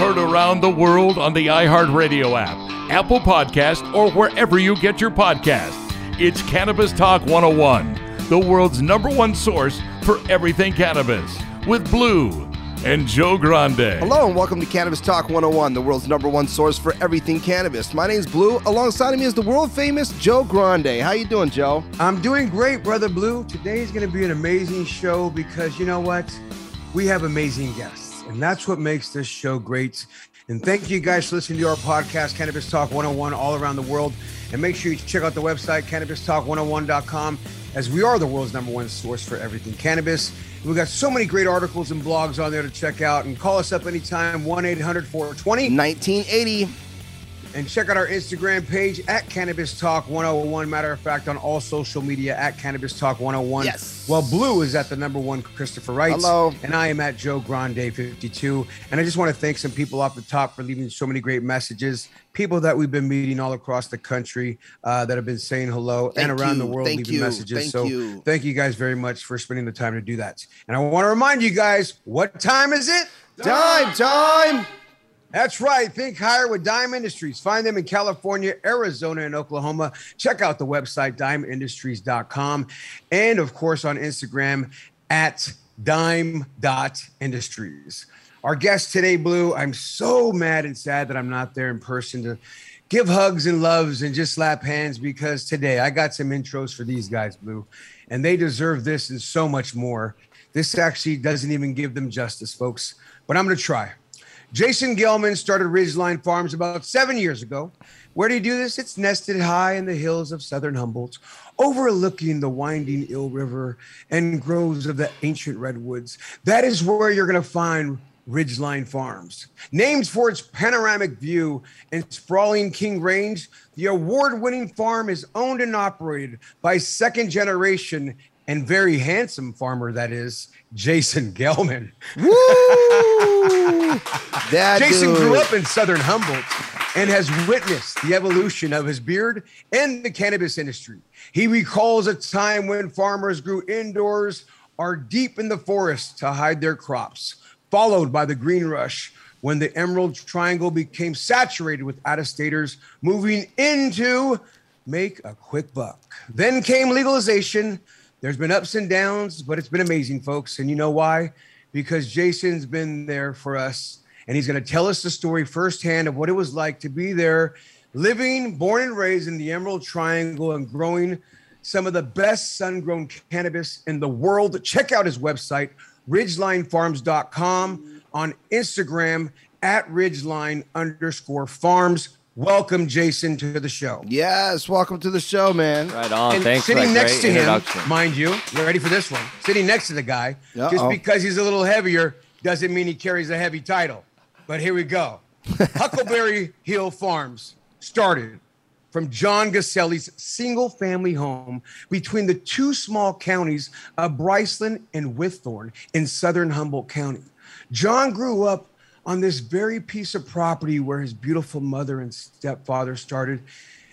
Heard around the world on the iHeartRadio app, Apple Podcast, or wherever you get your podcast. It's Cannabis Talk 101, the world's number one source for everything cannabis, with Blue and Joe Grande. Hello and welcome to Cannabis Talk 101, the world's number one source for everything cannabis. My name's Blue. Alongside of me is the world famous Joe Grande. How you doing, Joe? I'm doing great, brother Blue. Today is going to be an amazing show because you know what? We have amazing guests. And that's what makes this show great. And thank you guys for listening to our podcast, Cannabis Talk 101, all around the world. And make sure you check out the website, cannabistalk101.com, as we are the world's number one source for everything cannabis. We've got so many great articles and blogs on there to check out. And call us up anytime, 1 800 420 1980. And check out our Instagram page at Cannabis Talk 101. Matter of fact, on all social media at Cannabis Talk 101. Yes. Well, Blue is at the number one Christopher Wright. Hello. And I am at Joe Grande 52. And I just want to thank some people off the top for leaving so many great messages. People that we've been meeting all across the country uh, that have been saying hello Thank and around you. the world Thank leaving you. messages. Thank so you. thank you guys very much for spending the time to do that. And I want to remind you guys, what time is it? Time, time. That's right. Think higher with Dime Industries. Find them in California, Arizona, and Oklahoma. Check out the website, dimeindustries.com. And of course, on Instagram at dime.industries. Our guest today, Blue, I'm so mad and sad that I'm not there in person to give hugs and loves and just slap hands because today I got some intros for these guys, Blue, and they deserve this and so much more. This actually doesn't even give them justice, folks, but I'm going to try. Jason Gelman started Ridgeline Farms about seven years ago. Where do you do this? It's nested high in the hills of southern Humboldt, overlooking the winding Eel River and groves of the ancient redwoods. That is where you're going to find Ridgeline Farms. Named for its panoramic view and sprawling King Range, the award winning farm is owned and operated by second generation and very handsome farmer, that is, Jason Gelman. That Jason dude. grew up in southern Humboldt and has witnessed the evolution of his beard and the cannabis industry. He recalls a time when farmers grew indoors or deep in the forest to hide their crops, followed by the green rush when the Emerald Triangle became saturated with out of staters moving into make a quick buck. Then came legalization. There's been ups and downs, but it's been amazing, folks. And you know why? Because Jason's been there for us and he's going to tell us the story firsthand of what it was like to be there, living, born and raised in the Emerald Triangle and growing some of the best sun grown cannabis in the world. Check out his website, ridgelinefarms.com, on Instagram at ridgeline underscore farms. Welcome Jason to the show. Yes, welcome to the show, man. Right on. And Thanks sitting for that next to him, mind you, you ready for this one? Sitting next to the guy, just Uh-oh. because he's a little heavier doesn't mean he carries a heavy title. But here we go. Huckleberry Hill Farms started from John Casali's single family home between the two small counties of Briceland and Whitethorn in southern Humboldt County. John grew up on this very piece of property where his beautiful mother and stepfather started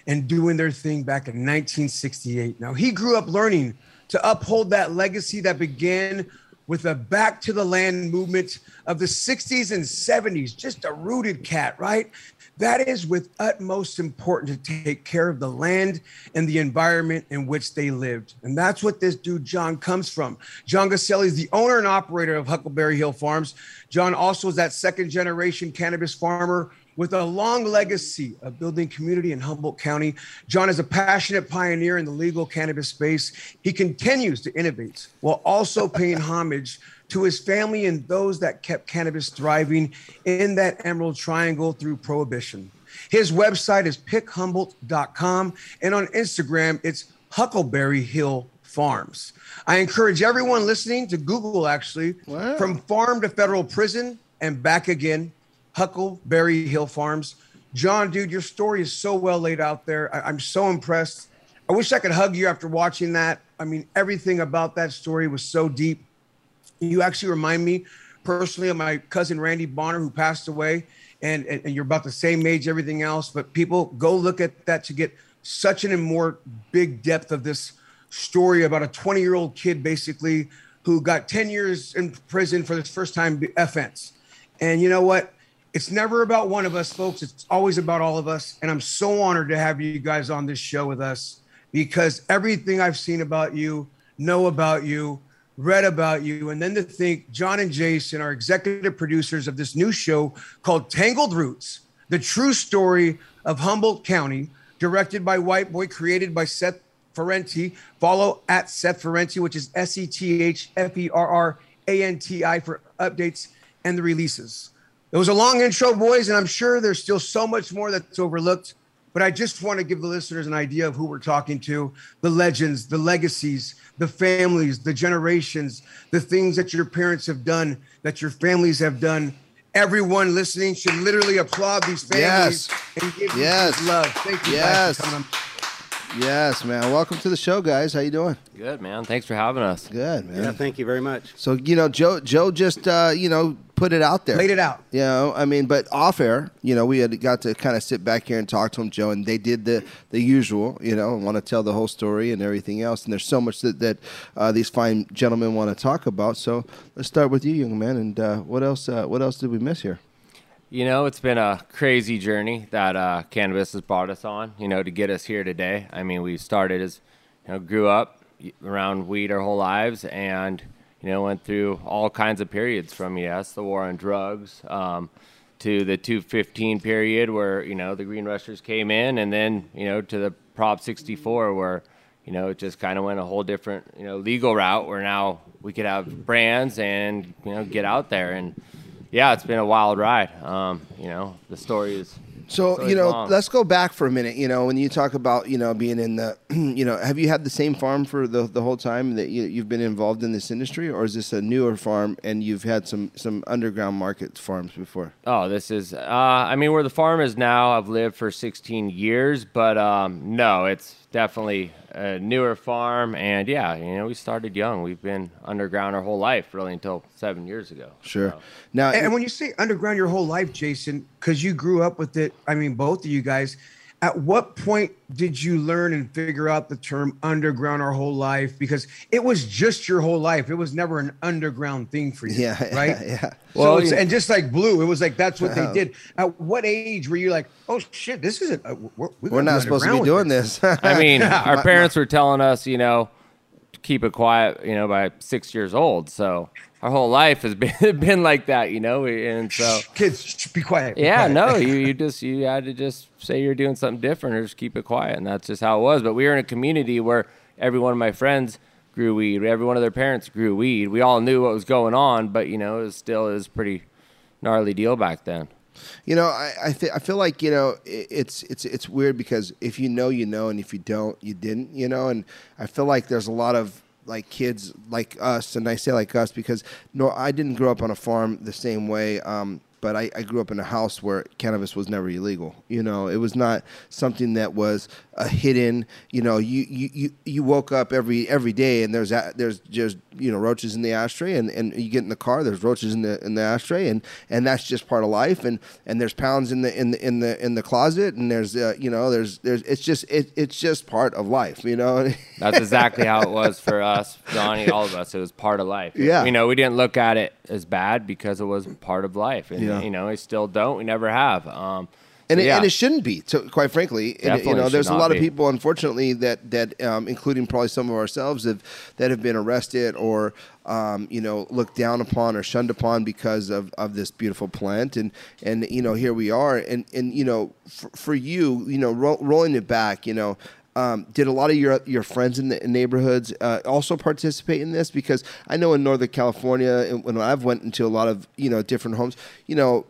and doing their thing back in 1968. Now, he grew up learning to uphold that legacy that began with a back to the land movement of the 60s and 70s. Just a rooted cat, right? That is with utmost importance to take care of the land and the environment in which they lived. And that's what this dude, John, comes from. John Casali is the owner and operator of Huckleberry Hill Farms. John also is that second generation cannabis farmer with a long legacy of building community in Humboldt County. John is a passionate pioneer in the legal cannabis space. He continues to innovate while also paying homage to his family and those that kept cannabis thriving in that Emerald Triangle through Prohibition. His website is pickhumboldt.com, and on Instagram, it's Huckleberry Hill Farms. I encourage everyone listening to Google actually Wow. from farm to federal prison and back again, Huckleberry Hill Farms. John, dude, your story is so well laid out there. I- I'm so impressed. I wish I could hug you after watching that. I mean, everything about that story was so deep. You actually remind me personally of my cousin Randy Bonner, who passed away, and, and, and you're about the same age, everything else. But people go look at that to get such an more big depth of this story about a 20 year old kid, basically, who got 10 years in prison for this first time offense. And you know what? It's never about one of us, folks. It's always about all of us. And I'm so honored to have you guys on this show with us because everything I've seen about you, know about you, read about you, and then to think John and Jason are executive producers of this new show called Tangled Roots, the true story of Humboldt County, directed by White Boy, created by Seth Ferranti. Follow at Seth Ferranti, which is S E T H F E R R A N T I for updates and the releases. It was a long intro, boys, and I'm sure there's still so much more that's overlooked. But I just want to give the listeners an idea of who we're talking to the legends, the legacies, the families, the generations, the things that your parents have done, that your families have done. Everyone listening should literally applaud these families Yes. and give them Yes. love. Thank you Yes. Yes, man. Welcome to the show, guys. How you doing? Good, man. Thanks for having us. Good, man. Yeah, thank you very much. So you know, Joe, Joe just uh, you know put it out there. Laid it out. You know, I mean, but off air, you know, we had got to kind of sit back here and talk to him, Joe, and they did the the usual, you know, want to tell the whole story and everything else. And there's so much that that uh, these fine gentlemen want to talk about. So let's start with you, young man. And uh, what else? Uh, what else did we miss here? You know, it's been a crazy journey that uh, cannabis has brought us on, you know, to get us here today. I mean, we started as, you know, grew up around weed our whole lives and, you know, went through all kinds of periods from, yes, the war on drugs um, to the 215 period where, you know, the Green Rushers came in and then, you know, to the Prop 64 where, you know, it just kind of went a whole different, you know, legal route where now we could have brands and, you know, get out there. And, yeah, it's been a wild ride. Um, you know, the story is. So story's you know, long. let's go back for a minute. You know, when you talk about you know being in the, you know, have you had the same farm for the the whole time that you, you've been involved in this industry, or is this a newer farm and you've had some some underground market farms before? Oh, this is. Uh, I mean, where the farm is now, I've lived for 16 years, but um, no, it's definitely a newer farm. And yeah, you know, we started young. We've been underground our whole life, really, until seven years ago. Sure. So- Now, And, and when you say underground your whole life, Jason, because you grew up with it, I mean, both of you guys, at what point did you learn and figure out the term underground our whole life? Because it was just your whole life. It was never an underground thing for you. Yeah, Right. yeah. So Well, it's, you- and just like Blue, it was like that's what Uh-huh. they did. At what age were you like, oh shit, this isn't, uh, we're, we we're not supposed to be doing with this. I mean, Yeah. our parents were telling us, you know, to keep it quiet, you know, by six years old. So our whole life has been been like that, you know, and so. Kids, shh, be quiet. be Yeah, quiet. no, you, you just you had to just say you're doing something different or just keep it quiet, and that's just how it was. But we were in a community where every one of my friends grew weed, every one of their parents grew weed. We all knew what was going on, but you know, it was still it was a pretty gnarly deal back then. You know, I I, th- I feel like you know i- it's it's it's weird because if you know, you know, and if you don't, you didn't. You know, and I feel like there's a lot of like kids like us, and I say like us because no, I didn't grow up on a farm the same way. Um, but I, I grew up in a house where cannabis was never illegal. You know, it was not something that was a hidden. You know, you you, you, you woke up every every day and there's a, there's just you know roaches in the ashtray, and, and you get in the car, there's roaches in the in the ashtray, and, and that's just part of life. And, and there's pounds in the in the in the in the closet, and there's uh, you know there's there's it's just it, it's just part of life. You know. That's exactly how it was for us, Johnny, all of us. It was part of life. Yeah. You know, we didn't look at it as bad because it was part of life. And, Yeah. you know, we still don't. We never have. Um, and so, it, and it shouldn't be. To, quite frankly, And, you know, there's a lot of people, unfortunately, that that um, including probably some of ourselves, have that have been arrested or um, you know looked down upon or shunned upon because of, of this beautiful plant. And and you know, here we are. And and you know, for, for you, you know, ro- rolling it back, you know. Um, did a lot of your your friends in the neighborhoods uh, also participate in this? Because I know in Northern California, when I've went into a lot of you know different homes, you know,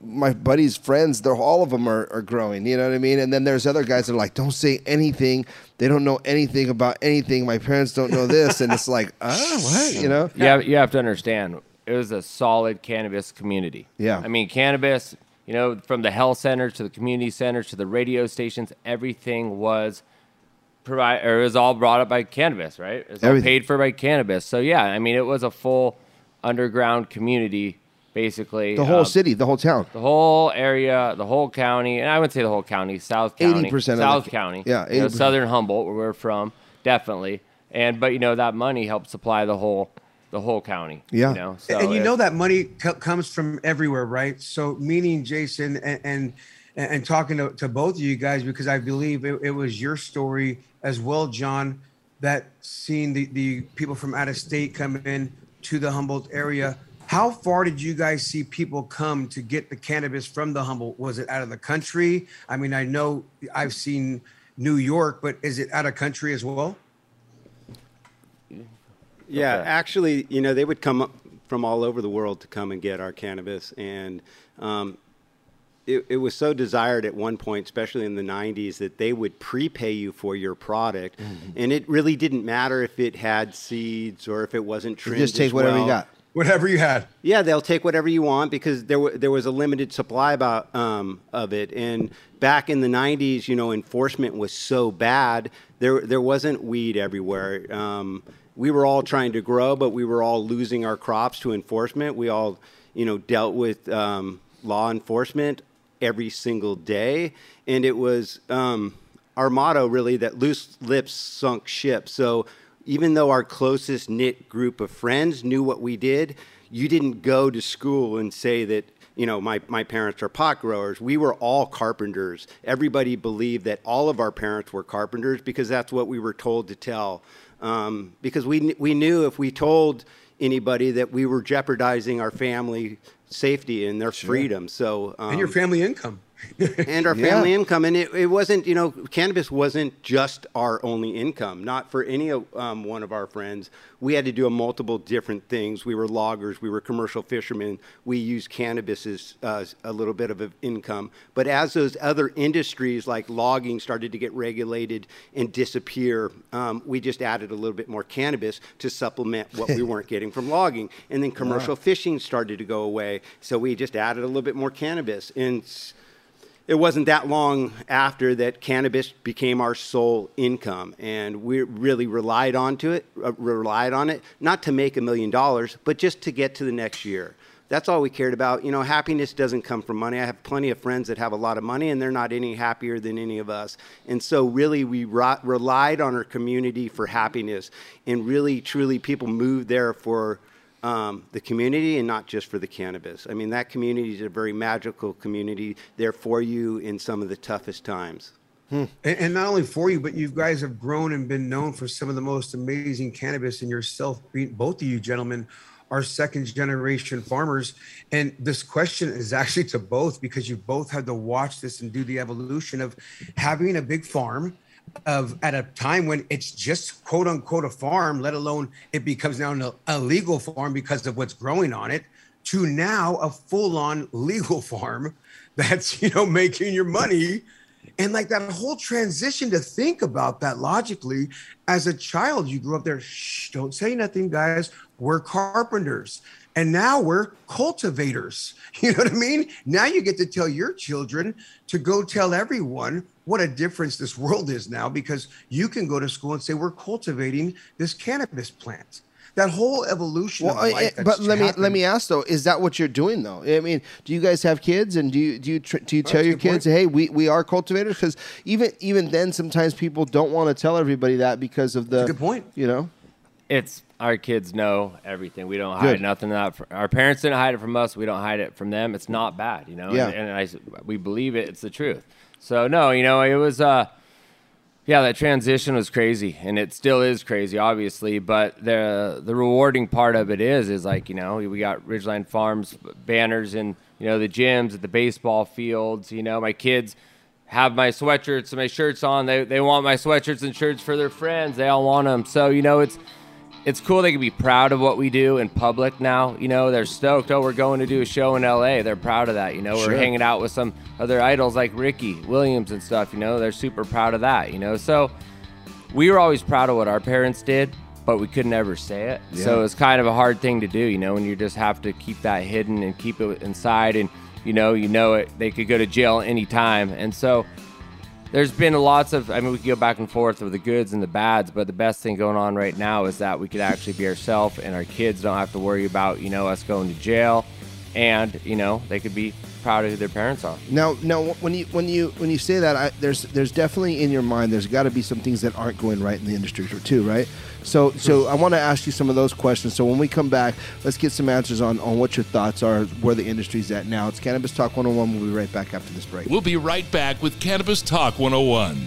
my buddies' friends, they're all of them are, are growing. You know what I mean? And then there's other guys that are like, don't say anything. They don't know anything about anything. My parents don't know this, and it's like, ah, what? You know? you have, you have to understand it was a solid cannabis community Yeah. i mean cannabis you know from the health center to the community centers to the radio stations everything was provide or it was all brought up by cannabis right it was all paid for by cannabis so yeah i mean it was a full underground community basically The whole um, city, the whole town. the whole area, the whole county, and I wouldn't say the whole county, South County, 80% of the South County, yeah, you know, Southern Humboldt, where we're from, definitely. And but you know that money helps supply the whole the whole county. Yeah. you know, so and you if- know that money co- comes from everywhere, right? So, meaning Jason and and, and talking to, to both of you guys because I believe it, it was your story as well, John, that seeing the, the people from out of state come in to the Humboldt area. How far did you guys see people come to get the cannabis from the Humboldt? Was it out of the country? I mean, I know I've seen New York, but is it out of country as well? Yeah, Okay. actually, you know, they would come up from all over the world to come and get our cannabis, and um, it, it was so desired at one point, especially in the '90s, that they would prepay you for your product, Mm-hmm. and it really didn't matter if it had seeds or if it wasn't You trimmed. just take as whatever you got. Whatever you had. Yeah, they'll take whatever you want because there wa there was a limited supply about um, of it. And back in the '90s, you know, enforcement was so bad. There there wasn't weed everywhere. Um, we were all trying to grow, but we were all losing our crops to enforcement. We all, you know, dealt with um, law enforcement every single day, and it was um, our motto really that loose lips sunk ships. So even though our closest knit group of friends knew what we did, you didn't go to school and say that, you know, my, my parents are pot growers. We were all carpenters. Everybody believed that all of our parents were carpenters because that's what we were told to tell. Um, because we, we knew if we told anybody that we were jeopardizing our family safety and their freedom. So, um, And your family income. And our Yeah. family income. And it, it wasn't, you know, cannabis wasn't just our only income. Not for any um, one of our friends. We had to do a multiple different things. We were loggers. We were commercial fishermen. We used cannabis as uh, a little bit of an income. But as those other industries like logging started to get regulated and disappear, um, we just added a little bit more cannabis to supplement what we weren't getting from logging. And then commercial fishing started to go away. So we just added a little bit more cannabis. And it wasn't that long after that cannabis became our sole income and we really relied on to it uh, relied on it not to make a million dollars but just to get to the next year. That's all we cared about. You know happiness doesn't come from money. I have plenty of friends that have a lot of money and they're not any happier than any of us. And so really we relied on our community for happiness and really truly people moved there for um, the community and not just for the cannabis. I mean, that community is a very magical community there for you in some of the toughest times. And, and not only for you, but you guys have grown and been known for some of the most amazing cannabis. And yourself, both of you gentlemen, are second generation farmers. And this question is actually to both because you both had to watch this and do the evolution of having a big farm of at a time when it's just quote unquote a farm, let alone it becomes now an illegal farm because of what's growing on it to now a full-on legal farm that's you know making your money. And like that whole transition to think about that logically as a child you grew up there shh don't say nothing guys. We're carpenters. And now we're cultivators. You know what i mean? Now you get to tell your children to go tell everyone what a difference this world is now because you can go to school and say we're cultivating this cannabis plant that whole evolution. Well, I, but let me let me ask though: Is that what you're doing though? I mean, do you guys have kids, and do you do you tr- do you tell your kids, point. "Hey, we, we are cultivators"? Because even even then, sometimes people don't want to tell everybody that because of the good point. You know, it's our kids know everything. We don't hide Good. nothing. That our parents didn't hide it from us. We don't hide it from them. It's not bad, you know. Yeah. And, and I, we believe it. It's the truth. So no, you know, it was. Uh, yeah, that transition was crazy, and it still is crazy, obviously. But the the rewarding part of it is is like you know we got Ridgeline Farms banners in you know the gyms at the baseball fields. You know my kids have my sweatshirts and my shirts on. They they want my sweatshirts and shirts for their friends. They all want them. So you know it's it's cool they can be proud of what we do in public now. You know, they're stoked. Oh, we're going to do a show in LA. They're proud of that. You know, sure. we're hanging out with some other idols like Ricky Williams and stuff. You know, they're super proud of that. You know, so we were always proud of what our parents did, but we could never say it. Yeah. So it's kind of a hard thing to do. You know, when you just have to keep that hidden and keep it inside, and you know, you know it. They could go to jail anytime, and so there's been lots of i mean we could go back and forth with the goods and the bads but the best thing going on right now is that we could actually be ourselves and our kids don't have to worry about you know us going to jail. And you know they could be proud of who their parents are. Now now when you when you when you say that I, there's there's definitely in your mind there's got to be some things that aren't going right in the industry too right so, so I want to ask you some of those questions. So when we come back, let's get some answers on, on what your thoughts are, where the industry's at now. It's Cannabis Talk 101. We'll be right back after this break. We'll be right back with Cannabis Talk 101.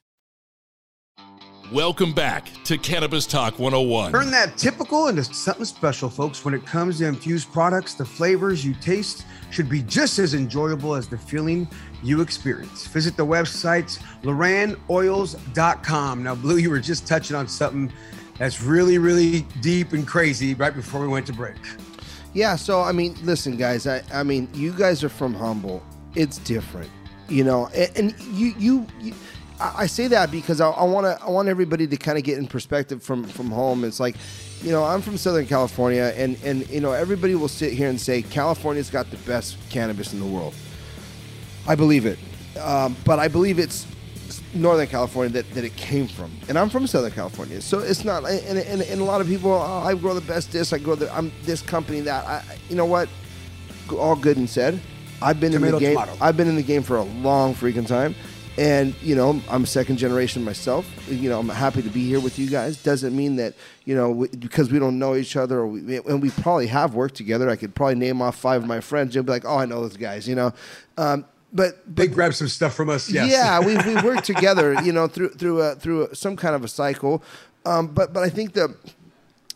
Welcome back to Cannabis Talk 101. Turn that typical into something special, folks. When it comes to infused products, the flavors you taste should be just as enjoyable as the feeling you experience. Visit the website lorannoils.com. Now, Blue, you were just touching on something that's really, really deep and crazy right before we went to break. Yeah, so I mean, listen, guys. I, I mean, you guys are from Humboldt. It's different, you know. And, and you, you, you I say that because I want to I want everybody to kind of get in perspective from from home. It's like, you know, I'm from Southern California, and and you know everybody will sit here and say California's got the best cannabis in the world. I believe it, um, but I believe it's Northern California that, that it came from, and I'm from Southern California, so it's not. And, and, and a lot of people, oh, I grow the best this, I grow the, I'm this company that. I, you know what? All good and said. I've been Tomato, in the game. tomato. I've been in the game for a long freaking time, and you know I'm second generation myself. You know I'm happy to be here with you guys. Doesn't mean that you know we, because we don't know each other, or we, and we probably have worked together. I could probably name off five of my friends. You'll be like, oh, I know those guys. You know, um, but They grabbed some stuff from us. Yes. yeah, we we worked together, you know, through through a, through a, some kind of a cycle. Um, but but I think the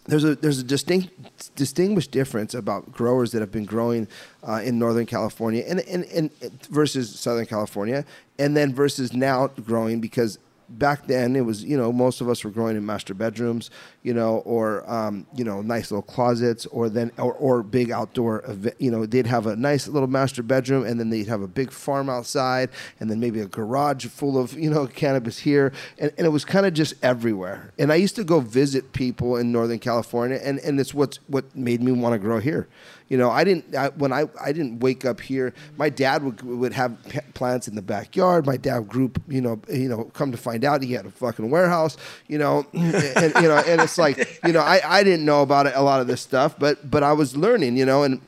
there's a there's a distinct distinguished difference about growers that have been growing uh, in Northern California and, and and versus Southern California, and then versus now growing because back then it was you know most of us were growing in master bedrooms you know or um, you know nice little closets or then or, or big outdoor ev- you know they'd have a nice little master bedroom and then they'd have a big farm outside and then maybe a garage full of you know cannabis here and, and it was kind of just everywhere. And i used to go visit people in northern california and, and it's what's what made me want to grow here you know, I didn't I, when I I didn't wake up here. My dad would would have plants in the backyard. My dad grew, you know, you know, come to find out he had a fucking warehouse. You know, and you know, and it's like, you know, I I didn't know about it, a lot of this stuff, but but I was learning, you know, and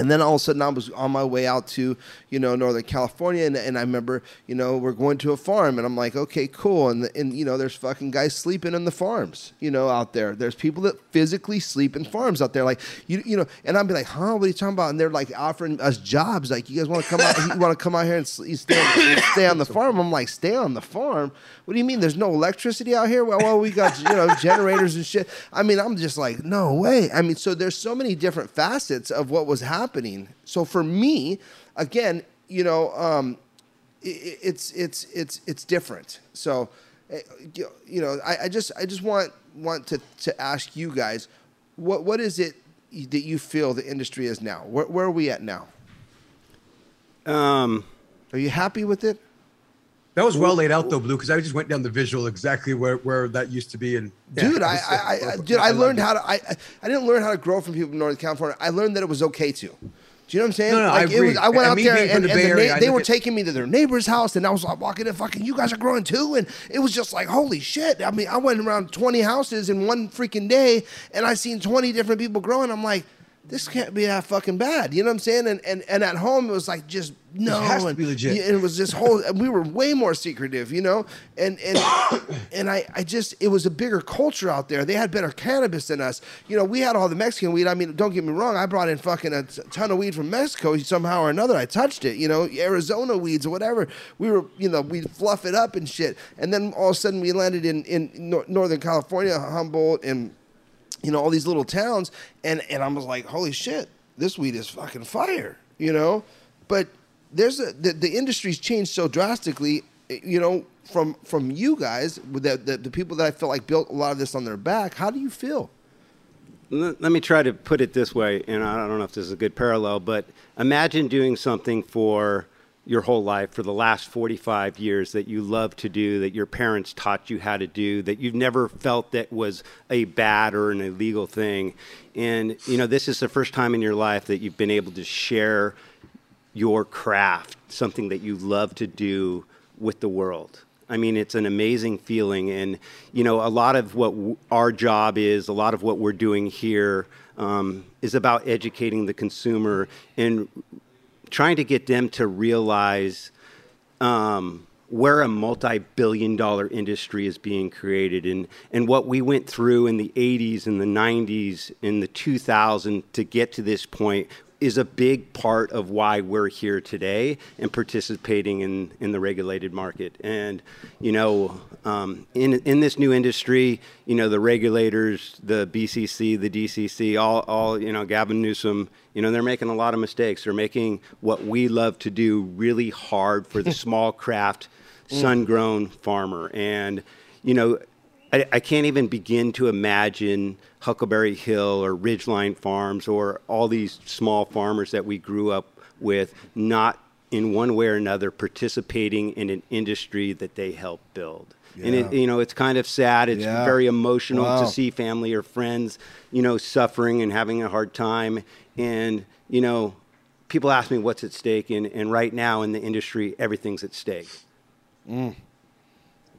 and then all of a sudden I was on my way out to, you know, Northern California. And, and I remember, you know, we're going to a farm and I'm like, okay, cool. And, and, you know, there's fucking guys sleeping in the farms, you know, out there. There's people that physically sleep in farms out there. Like, you, you know, and I'd be like, huh, what are you talking about? And they're like offering us jobs. Like, you guys want to come out, you want to come out here and sl- stay, on, stay on the farm? I'm like, stay on the farm? What do you mean? There's no electricity out here? Well, well, we got, you know, generators and shit. I mean, I'm just like, no way. I mean, so there's so many different facets of what was happening. So for me, again, you know, um, i- i it's it's it's it's different. So, eh, you you know, I, I just I just want want to to ask you guys, what what is it that you feel the industry is now? Where, where are we at now? Um, Are you happy with it? That was well laid out though, Blue, because I just went down the visual exactly where, where that used to be. And yeah, dude, I, I, I, I, dude, I learned how to. I, I- I didn't learn how to grow from people in Northern California. I learned that it was okay to. Do you know what I'm saying? No, no, I like, it agree. was, I went And out there being and, the and Bay the na- they were at- taking me to their neighbor's house, and I was like walking in, fucking, you guys are growing too, and it was just like, holy shit! I mean, I went around 20 houses in one freaking day, and I seen 20 different people growing. I'm like, this can't be that fucking bad. You know what I'm saying? And and, and at home, it was like just no, it has to be legit. and it was this whole. and we were way more secretive, you know, and and and I I just it was a bigger culture out there. They had better cannabis than us. You know, we had all the Mexican weed. I mean, don't get me wrong. I brought in fucking a ton of weed from Mexico somehow or another. I touched it. You know, Arizona weeds or whatever. We were, you know, we'd fluff it up and shit. And then all of a sudden we landed in in Nor- Northern California, Humboldt, and you know all these little towns and and I was like holy shit this weed is fucking fire you know? But there's a the, the industry's changed so drastically you know from from you guys with the, the the people that I feel like built a lot of this on their back how do you feel? Let me try to put it this way, and I don't know if this is a good parallel, but imagine doing something for your whole life for the last 45 years that you love to do, that your parents taught you how to do, that you've never felt that was a bad or an illegal thing. And, you know, this is the first time in your life that you've been able to share your craft, something that you love to do with the world. I mean, it's an amazing feeling. And, you know, a lot of what w- our job is, a lot of what we're doing here um, is about educating the consumer and trying to get them to realize um, where a multi-billion dollar industry is being created and, and what we went through in the 80s and the 90s in the 2000s to get to this point is a big part of why we're here today and participating in, in the regulated market. And, you know, um, in, in this new industry, you know, the regulators, the BCC, the DCC, all, all, you know, Gavin Newsom, you know, they're making a lot of mistakes. They're making what we love to do really hard for the small craft, sun grown farmer. And, you know, I, I can't even begin to imagine Huckleberry Hill or Ridgeline Farms or all these small farmers that we grew up with not in one way or another participating in an industry that they helped build. And it, you know, it's kind of sad. It's Yeah. very emotional Wow. to see family or friends, you know, suffering and having a hard time. And, you know, people ask me what's at stake. And, and right now in the industry, everything's at stake. Mm.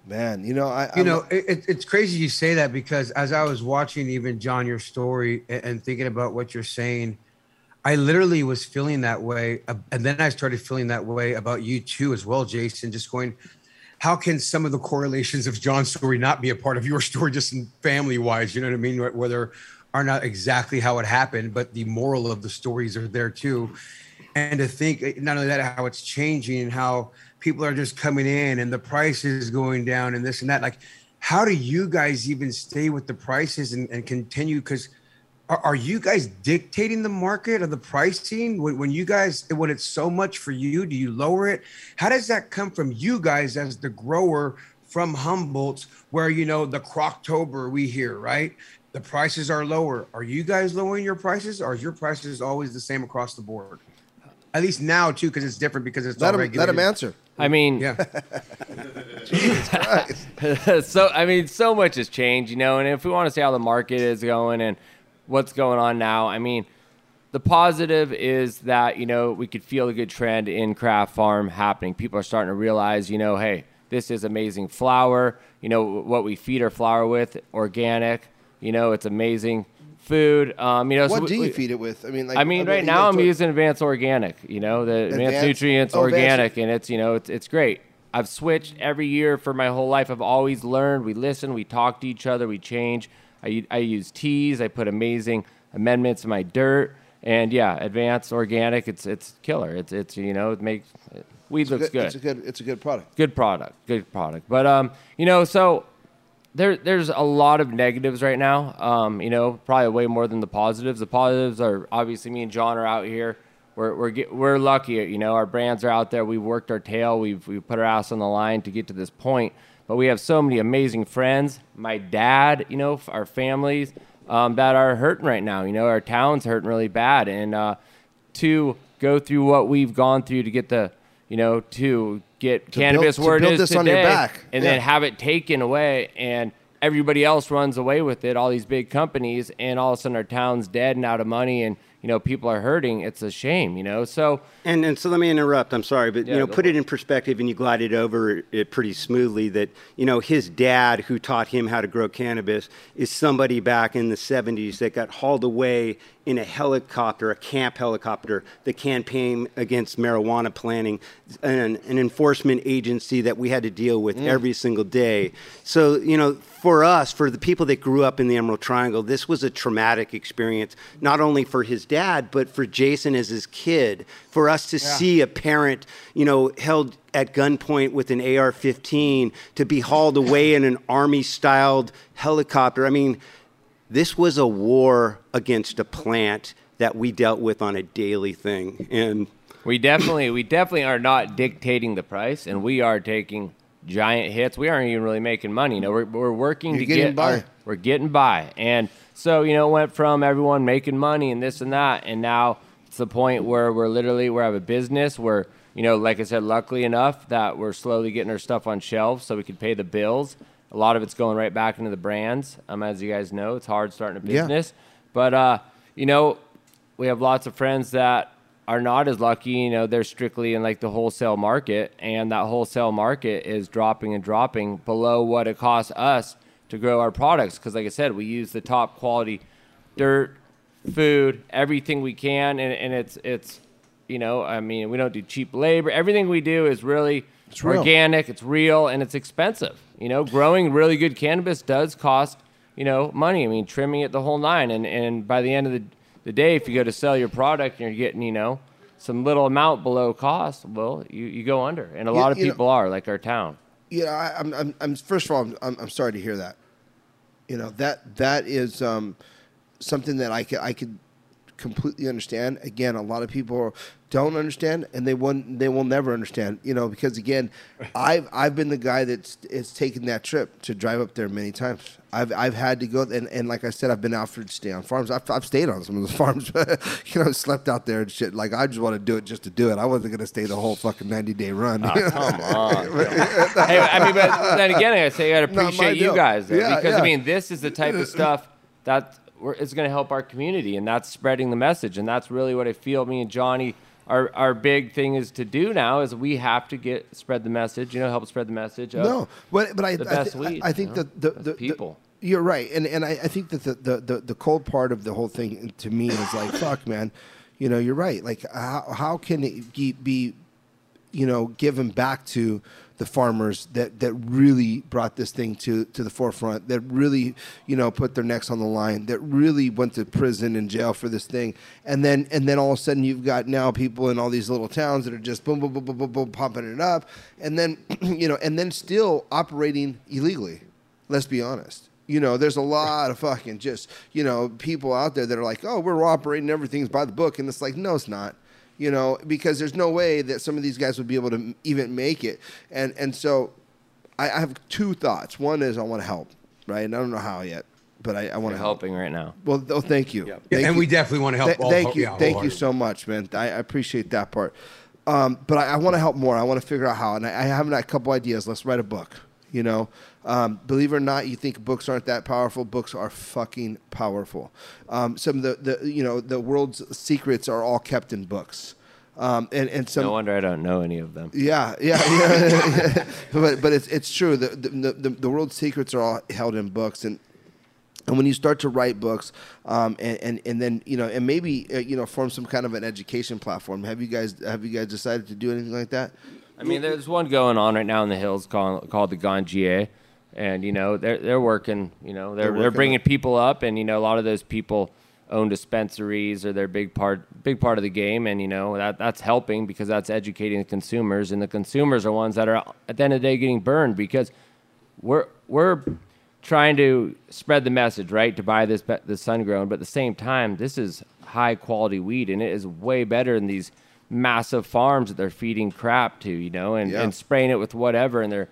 Man, you know, I You I'm- know, it, it's crazy you say that because as I was watching even John your story and, and thinking about what you're saying, I literally was feeling that way, uh, and then I started feeling that way about you too as well, Jason. Just going, how can some of the correlations of John's story not be a part of your story, just family wise? You know what I mean? Wh- Whether are not exactly how it happened, but the moral of the stories are there too. And to think eh, not only that, how it's changing and how people are just coming in and the prices going down and this and that. Like, how do you guys even stay with the prices and, and continue? Because are, are you guys dictating the market or the pricing when, when you guys when it's so much for you? Do you lower it? How does that come from you guys as the grower from Humboldt, where you know the Croptober we hear right? The prices are lower. Are you guys lowering your prices, or is your prices always the same across the board? At least now too, because it's different because it's let him let him answer. I mean, Yeah, so I mean, so much has changed, you know. And if we want to see how the market is going and what's going on now, I mean, the positive is that you know we could feel a good trend in craft farm happening. People are starting to realize, you know, hey, this is amazing flour. You know what we feed our flour with, organic. You know, it's amazing food. Um, you know, so What we- do you we- feed it with? I mean, like I mean, right you now I'm using advanced organic. You know, the advanced, Advanced- nutrients oh, advanced- organic, and it's you know it's it's great. I've switched every year for my whole life. I've always learned. We listen, we talk to each other, we change. I I use teas. I put amazing amendments in my dirt, and yeah, advanced organic. It's it's killer. It's it's you know it makes weed looks Good- good It's a good. It's a good product. good product, good product. But um, you know, so there there's a lot of negatives right now. Um, you know, probably way more than the positives. The positives are obviously me and John are out here. We're we're get, we're lucky. You know, our brands are out there. We've worked our tail. We've we've put our ass on the line to get to this point. But we have so many amazing friends. My dad, you know, our families um, that are hurting right now. You know, our town's hurting really bad, and uh, to go through what we've gone through to get the you know to get cannabis build- where it build is this today, on your back. and Yeah. then have it taken away, and everybody else runs away with it. All these big companies, and all of a sudden our town's dead and out of money, and you know people are hurting. It's a shame, you know. So And, and so let me interrupt. I'm sorry, but Yeah, you know, put for it in perspective, and you glided over it pretty smoothly. That you know, his dad, who taught him how to grow cannabis, is somebody back in the '70s that got hauled away in a helicopter, a camp helicopter, the campaign against marijuana Planting, an, an enforcement agency that we had to deal with mm. every single day. So you know, for us, for the people that grew up in the Emerald Triangle, this was a traumatic experience, not only for his dad, but for Jason as his kid. For us to see a parent, you know, held at gunpoint with an AR 15 to be hauled away in an army styled helicopter. I mean, this was a war against a plant that we dealt with on a daily thing. And we definitely we definitely are not dictating the price, and we are taking giant hits. We aren't even really making money. You know, we're, we're working You're to getting get by. our- we're getting by, and so you know, it went from everyone making money and this and that, and now it's the point where we're literally we have a business where you know, like I said, luckily enough that we're slowly getting our stuff on shelves so we can pay the bills. A lot of it's going right back into the brands. Um, as you guys know, it's hard starting a Yeah. business, but uh, you know, we have lots of friends that are not as lucky. You know, they're strictly in like the wholesale market, and that wholesale market is dropping and dropping below what it costs us to grow our products. Because, like I said, we use the top quality dirt, food, everything we can, and, and it's it's you know, I mean, we don't do cheap labor. Everything we do is really real. organic. It's real, and it's expensive. You know, growing really good cannabis does cost you know money. I mean, trimming it the whole nine, and and by the end of the the day, if you go to sell your product and you're getting you know some little amount below cost, well, you, you go under, and a You- lot of you know- people are like our town. you know, I, I'm, I'm, I'm, first of all, I'm, I'm, I'm sorry to hear that. You know, that, that is um, something that I could, I could completely understand. Again, a lot of people don't understand, and they won't, they will never understand. You know, because again, I've, I've been the guy that's, it's taken that trip to drive up there many times. I've, I've had to go, and, and like I said, I've been offered to stay on farms. I've, I've stayed on some of those farms, you know, slept out there and shit. Like I just want to do it just to do it. I wasn't gonna stay the whole fucking ninety day run. Ah, come on. hey, I mean, but then again, I say I gotta appreciate you deal. guys though, Yeah, because yeah. I mean, this is the type of stuff that we're, it's going to help our community, and that's spreading the message, and that's really what I feel. Me and Johnny our our big thing is to do now is we have to get spread the message. You know, help spread the message. Of No, but but I the I, best thi- weed, I, I you think know? that the, the, the people. you're right, and and I, I think that the, the the the cold part of the whole thing to me is like fuck, man. You know, you're right. Like, how how can it be, you know, given back to the farmers that that really brought this thing to to the forefront, that really, you know, put their necks on the line, that really went to prison and jail for this thing, and then and then all of a sudden you've got now people in all these little towns that are just boom boom boom boom boom, boom pumping it up, and then you know, and then still operating illegally. Let's be honest. You know, there's a lot of fucking just, you know, people out there that are like, oh, we're operating everything's by the book. And it's like, no, it's not. You know, because there's no way that some of these guys would be able to even make it. And and so I, I have two thoughts. One is I want to help, right? And I don't know how yet, but I, I want We're to help. helping right now. Well, oh, thank you. Yeah, Thank and you. we definitely want to help. Th- all- thank you, yeah, thank you so much, man. I, I appreciate that part. Um, but I, I want to help more. I want to figure out how, and I, I have a couple ideas. Let's write a book. You know, um, believe it or not, you think books aren't that powerful. Books are fucking powerful. Um, some of the, the you know the world's secrets are all kept in books. Um, and and some No wonder I don't know any of them. yeah, yeah, yeah. but but it's it's true. The, the the the world's secrets are all held in books, and and when you start to write books, um, and, and and then you know, and maybe uh, you know, form some kind of an education platform. Have you guys have you guys decided to do anything like that? I mean, there's one going on right now in the hills called called the Ganjier, and you know they're they're working. You know they're They're they're, bringing it. people up, and you know a lot of those people own dispensaries or they're big part big part of the game, and you know that that's helping because that's educating the consumers, and the consumers are ones that are at the end of the day getting burned because we're we're trying to spread the message, right? To buy this this sun grown, but at the same time, this is high quality weed, and it is way better than these massive farms that they're feeding crap to, you know, and, Yeah. and spraying it with whatever, and they're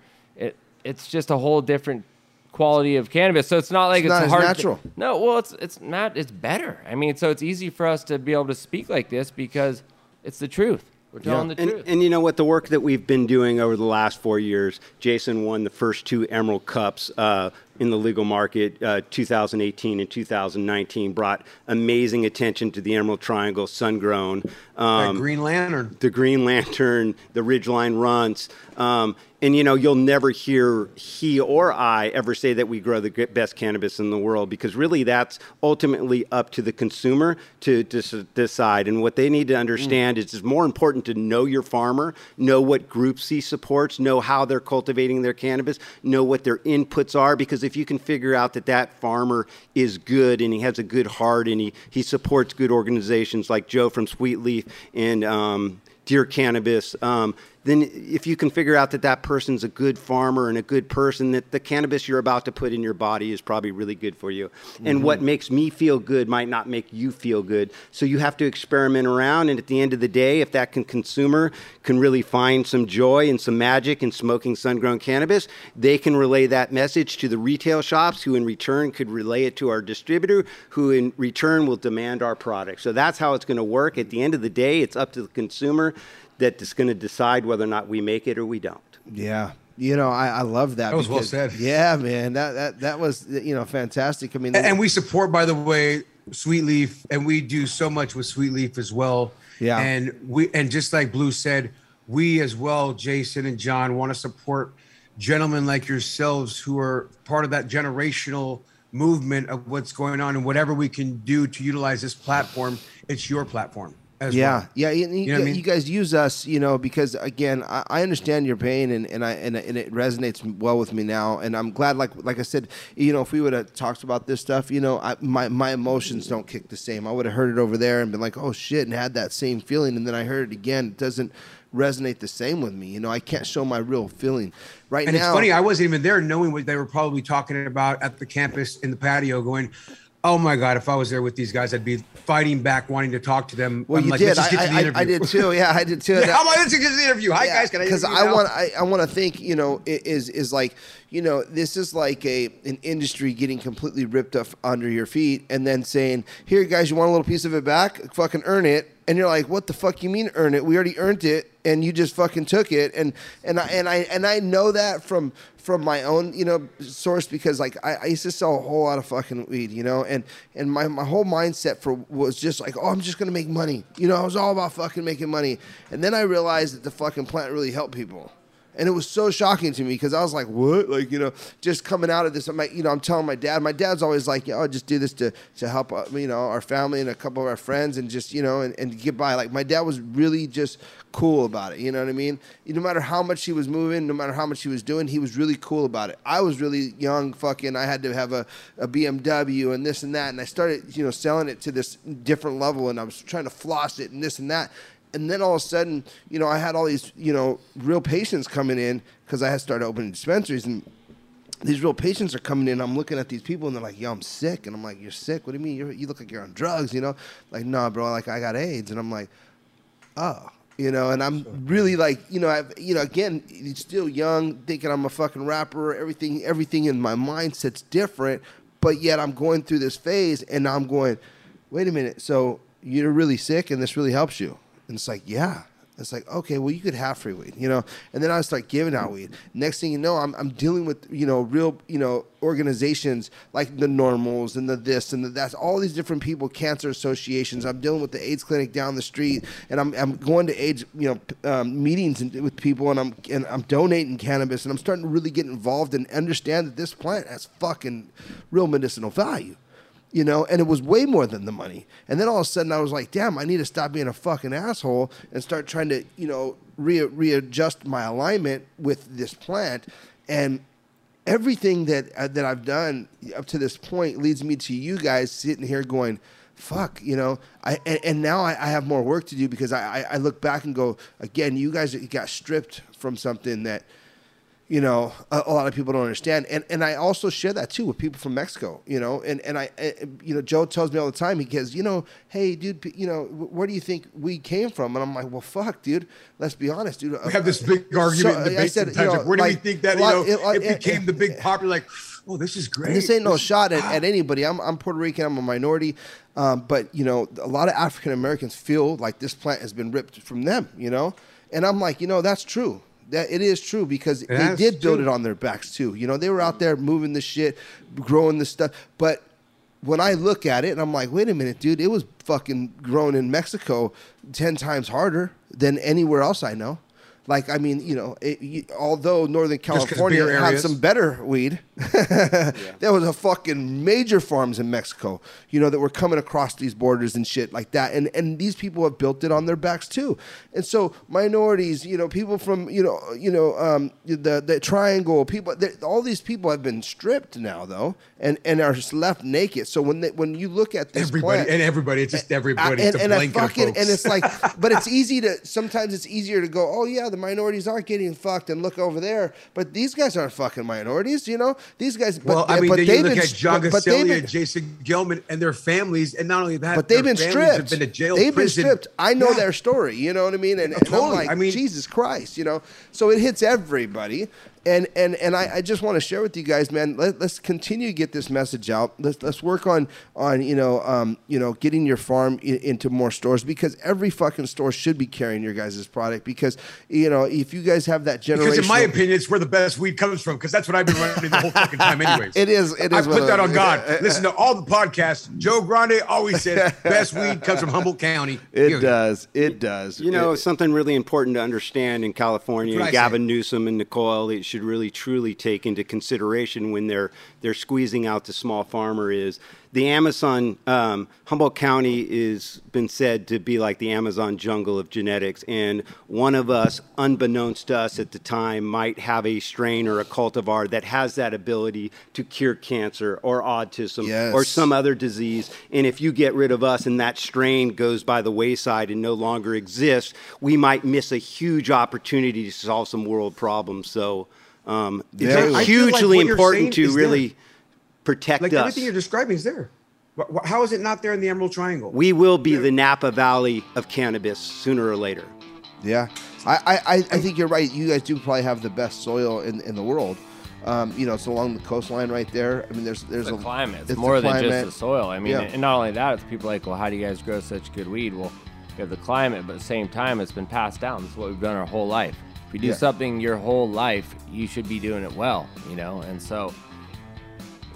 it's just a whole different quality of cannabis. So it's not like It's it's, not as hard. to- natural. no, well, it's it's not. It's better. I mean, so it's easy for us to be able to speak like this because it's the truth. We're telling the And, truth. and you know what? The work that we've been doing over the last four years, Jason won the first two Emerald Cups uh, in the legal market, uh, 2018 and 2019, brought amazing attention to the Emerald Triangle, sun grown. That Um, Green Lantern. the Green Lantern, the Ridgeline Runts. Um, and you know, you'll never hear he or I ever say that we grow the best cannabis in the world because really that's ultimately up to the consumer to, to s- decide. And what they need to understand is it's more important to know your farmer, know what groups he supports, know how they're cultivating their cannabis, know what their inputs are. Because if you can figure out that that farmer is good and he has a good heart and he, he supports good organizations like Joe from Sweet Leaf and um, Deer Cannabis, um, then if you can figure out that that person's a good farmer and a good person, that the cannabis you're about to put in your body is probably really good for you. And what mm-hmm. makes me feel good might not make you feel good. So you have to experiment around. And at the end of the day, if that can consumer can really find some joy and some magic in smoking sun-grown cannabis, they can relay that message to the retail shops, who in return could relay it to our distributor, who in return will demand our product. So that's how it's going to work. At the end of the day, it's up to the consumer that is going to decide whether or not we make it or we don't. Yeah. You know, I, I love that. That was well said. Yeah, man. That that that was you know fantastic. I mean, And we support, by the way, Sweet Leaf, and we do so much with Sweet Leaf as well. Yeah. And we and just like Blue said, we as well, Jason and John, want to support gentlemen like yourselves who are part of that generational movement of what's going on and whatever we can do to utilize this platform, it's your platform as yeah, well. yeah. You, you, know what I mean? you guys use us, you know, because again, I, I understand your pain, and, and I and, and it resonates well with me now. And I'm glad, like like I said, you know, if we would have talked about this stuff, you know, I, my my emotions don't kick the same. I would have heard it over there and been like, oh shit, and had that same feeling, and then I heard it again. It doesn't resonate the same with me. You know, I can't show my real feeling right now, And now. it's funny, I wasn't even there knowing what they were probably talking about at the campus in the patio, going, Oh my God, if I was there with these guys, I'd be fighting back, wanting to talk to them. well, I'm you like, did. "Let's I, I, I did too. Yeah, I did too. Yeah, how I? Let's get to the interview. Hi, Yeah, guys. Can I because I want I, I want to think you know is is like you know this is like a an industry getting completely ripped up under your feet and then saying here guys you want a little piece of it back fucking earn it and you're like, what the fuck you mean earn it? We already earned it, and you just fucking took it, and and I and I and I know that from from my own you know source because like I, I used to sell a whole lot of fucking weed, you know, and and my my whole mindset for was just like, oh, I'm just gonna make money, you know, I was all about fucking making money, and then I realized that the fucking plant really helped people. And it was so shocking to me because I was like, "What?" Like, you know, just coming out of this, I'm like, you know, I'm telling my dad. My dad's always like, "Yeah, I'll just do this to to help, uh, you know, our family and a couple of our friends, and just, you know, and, and get by." Like, my dad was really just cool about it. You know what I mean? No matter how much he was moving, no matter how much he was doing, he was really cool about it. I was really young, fucking. I had to have a, a BMW and this and that, and I started, you know, selling it to this different level, and I was trying to floss it and this and that and then all of a sudden, you know, I had all these, you know, real patients coming in because I had started opening dispensaries, and these real patients are coming in. I'm looking at these people, and they're like, "Yo, I'm sick," and I'm like, "You're sick? What do you mean? You're, you look like you're on drugs?" You know, like, "No, bro, like I got AIDS," and I'm like, "Oh." You know, and I'm really like, you know, I've, you know, again, still young, thinking I'm a fucking rapper. Everything, everything in my mindset's different, but yet I'm going through this phase, and I'm going, wait a minute. So you're really sick, and this really helps you. And it's like, yeah. It's like, okay, well, you could have free weed, you know? And then I start giving out weed. Next thing you know, I'm, I'm dealing with, you know, real, you know, organizations like the NORMLs and the this and the that's, all these different people, cancer associations. I'm dealing with the AIDS clinic down the street, and I'm, I'm going to AIDS, you know, um, meetings with people, and I'm, and I'm donating cannabis, and I'm starting to really get involved and understand that this plant has fucking real medicinal value you know, and it was way more than the money. And then all of a sudden, I was like, damn, I need to stop being a fucking asshole and start trying to, you know, re- readjust my alignment with this plant. And everything that uh, that I've done up to this point leads me to you guys sitting here going, fuck, you know, I and, and now I, I, have more work to do because I, I, I look back and go, again, you guys got stripped from something that you know, a, a, lot of people don't understand. And and I also share that too with people from Mexico, you know. And and I, eh, you know, Joe tells me all the time. He goes, you know, hey, dude, you know, where do you think we came from? And I'm like, well, fuck, dude. Let's be honest, dude. Uh, we have this big uh, argument so, in debate said, sometimes. You know, where do like, we think that you know it, it eh, became the eh, big popular? Like, oh, this is great. This ain't no shot at, at, anybody. I'm I'm Puerto Rican. I'm a minority. Um, but you know, a lot of African Americans feel like this plant has been ripped from them. You know, and I'm like, you know, that's true that it is true because they did build true. it on their backs too. You know, they were out there moving the shit, growing the stuff. But when I look at it and I'm like, wait a minute, dude, it was fucking grown in Mexico ten times harder than anywhere else I know. Like, I mean, you know, it, you, although Northern California had some better weed, yeah. there was a fucking major farms in Mexico, you know, that were coming across these borders and shit like that. And and these people have built it on their backs too. And so minorities, you know, people from, you know, you know, um, the the triangle, people, all these people have been stripped now though, and and are just left naked. So when they, when you look at this everybody plant, and everybody, it's just everybody. And, and, and, fucking, and it's like, but it's easy to sometimes it's easier to go, oh yeah, the minorities aren't getting fucked and look over there. But these guys aren't fucking minorities, you know? These guys, but, well, I mean, but then you look at John Casali, Jason Gilman, and their families, and not only that, but they've been stripped. Have been to jail, they've prison. been stripped. I know yeah. their story. You know what I mean? And, and totally. I'm like, I mean, Jesus Christ, you know? So it hits everybody and and and I, I just want to share with you guys, man. Let, us continue to get this message out. Let's let's work on on you know um, you know getting your farm in, into more stores because every fucking store should be carrying your guys' product because you know if you guys have that generation. Because in my opinion, it's where the best weed comes from because that's what I've been running the whole fucking time, anyways. it is. It is. I put that on God. Listen to all the podcasts. Joe Grande always says best weed comes from Humboldt County. It period. does. It does. You know it, something really important to understand in California. Gavin Newsom and Nicole Elliott should really truly take into consideration when they're they're squeezing out the small farmer is the Amazon um, Humboldt County is been said to be like the Amazon jungle of genetics, and one of us, unbeknownst to us at the time, might have a strain or a cultivar that has that ability to cure cancer or autism yes. or some other disease. And if you get rid of us and that strain goes by the wayside and no longer exists, we might miss a huge opportunity to solve some world problems. So. Um, it's hugely like important to really there. protect like us. Everything you're describing is there. How is it not there in the Emerald Triangle? We will be the Napa Valley of cannabis sooner or later. Yeah, I, I, I think you're right. You guys do probably have the best soil in, in the world. Um, you know, it's along the coastline right there. I mean, there's there's the a climate. It's, it's more than just the soil. I mean, yeah. and not only that, it's people like, well, how do you guys grow such good weed? Well, we have the climate, but at the same time, it's been passed down. It's what we've done our whole life. If you do Yeah. something your whole life, you should be doing it well, you know. And so,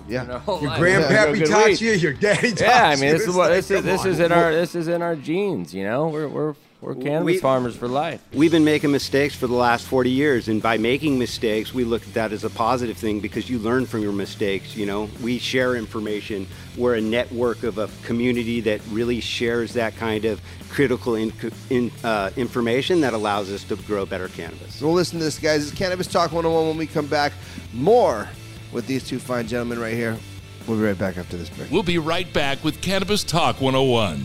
Yeah. our Your life, grandpappy go taught weed. you, your daddy taught you. Yeah, I mean, this is what this is. This is in our this is in our genes. You know, we're we're we're cannabis we- farmers for life. We've been making mistakes for the last 40 years, and by making mistakes, we look at that as a positive thing because you learn from your mistakes. You know, we share information. We're a network of a community that really shares that kind of critical in, in, uh, information that allows us to grow better cannabis. So we'll listen to this, guys. It's Cannabis Talk 101 when we come back. More with these two fine gentlemen right here. We'll be right back after this break. We'll be right back with Cannabis Talk 101.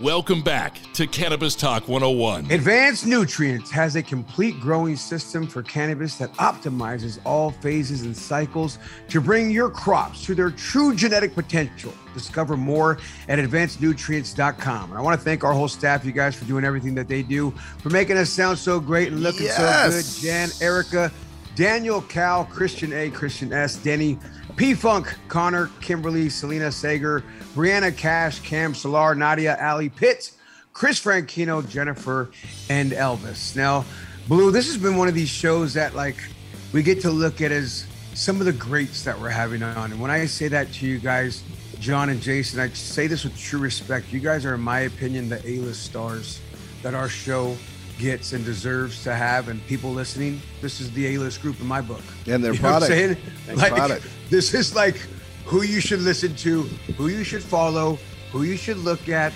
Welcome back to Cannabis Talk 101. Advanced Nutrients has a complete growing system for cannabis that optimizes all phases and cycles to bring your crops to their true genetic potential. Discover more at advancednutrients.com. And I want to thank our whole staff, you guys, for doing everything that they do, for making us sound so great and looking so good. Jan, Erica, Daniel, Cal, Christian A, Christian S, Denny, P Funk, Connor, Kimberly, Selena Sager, Brianna Cash, Cam Solar, Nadia, Ali Pitts, Chris Franchino, Jennifer, and Elvis. Now, Blue, this has been one of these shows that like we get to look at as some of the greats that we're having on. And when I say that to you guys, John and Jason, I say this with true respect. You guys are, in my opinion, the A-list stars that our show gets and deserves to have. And people listening, this is the A-list group in my book. And their You know product. saying? And Like, product. this is like who you should listen to, who you should follow, who you should look at,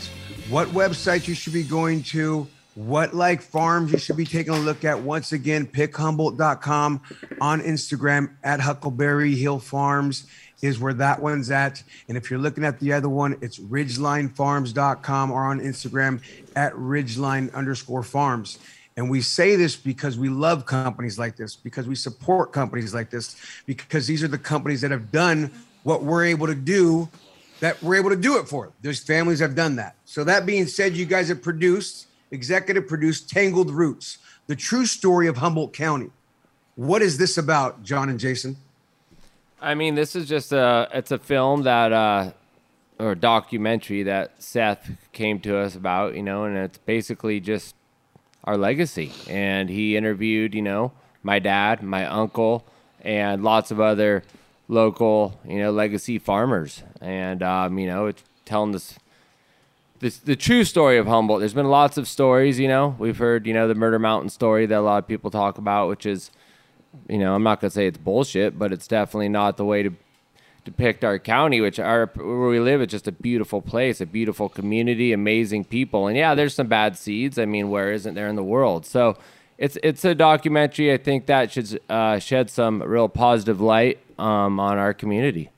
what websites you should be going to, what like farms you should be taking a look at. Once again, pickhumboldt.com on Instagram at Huckleberry Hill Farms is where that one's at. And if you're looking at the other one, it's ridgelinefarms.com or on Instagram at ridgeline underscore farms. And we say this because we love companies like this, because we support companies like this, because these are the companies that have done what we're able to do, that we're able to do it for. There's families have done that. So that being said, you guys have produced, executive produced Tangled Roots, the true story of Humboldt County. What is this about, John and Jason? I mean, this is just a it's a film that uh or documentary that Seth came to us about, you know, and it's basically just our legacy. And he interviewed, you know, my dad, my uncle, and lots of other local, you know, legacy farmers. And um, you know, it's telling this this the true story of Humboldt. There's been lots of stories, you know. We've heard, you know, the Murder Mountain story that a lot of people talk about, which is you know, I'm not gonna say it's bullshit, but it's definitely not the way to depict our county, which our where we live is just a beautiful place, a beautiful community, amazing people. And yeah, there's some bad seeds. I mean, where isn't there in the world? So it's it's a documentary. I think that should uh, shed some real positive light um, on our community.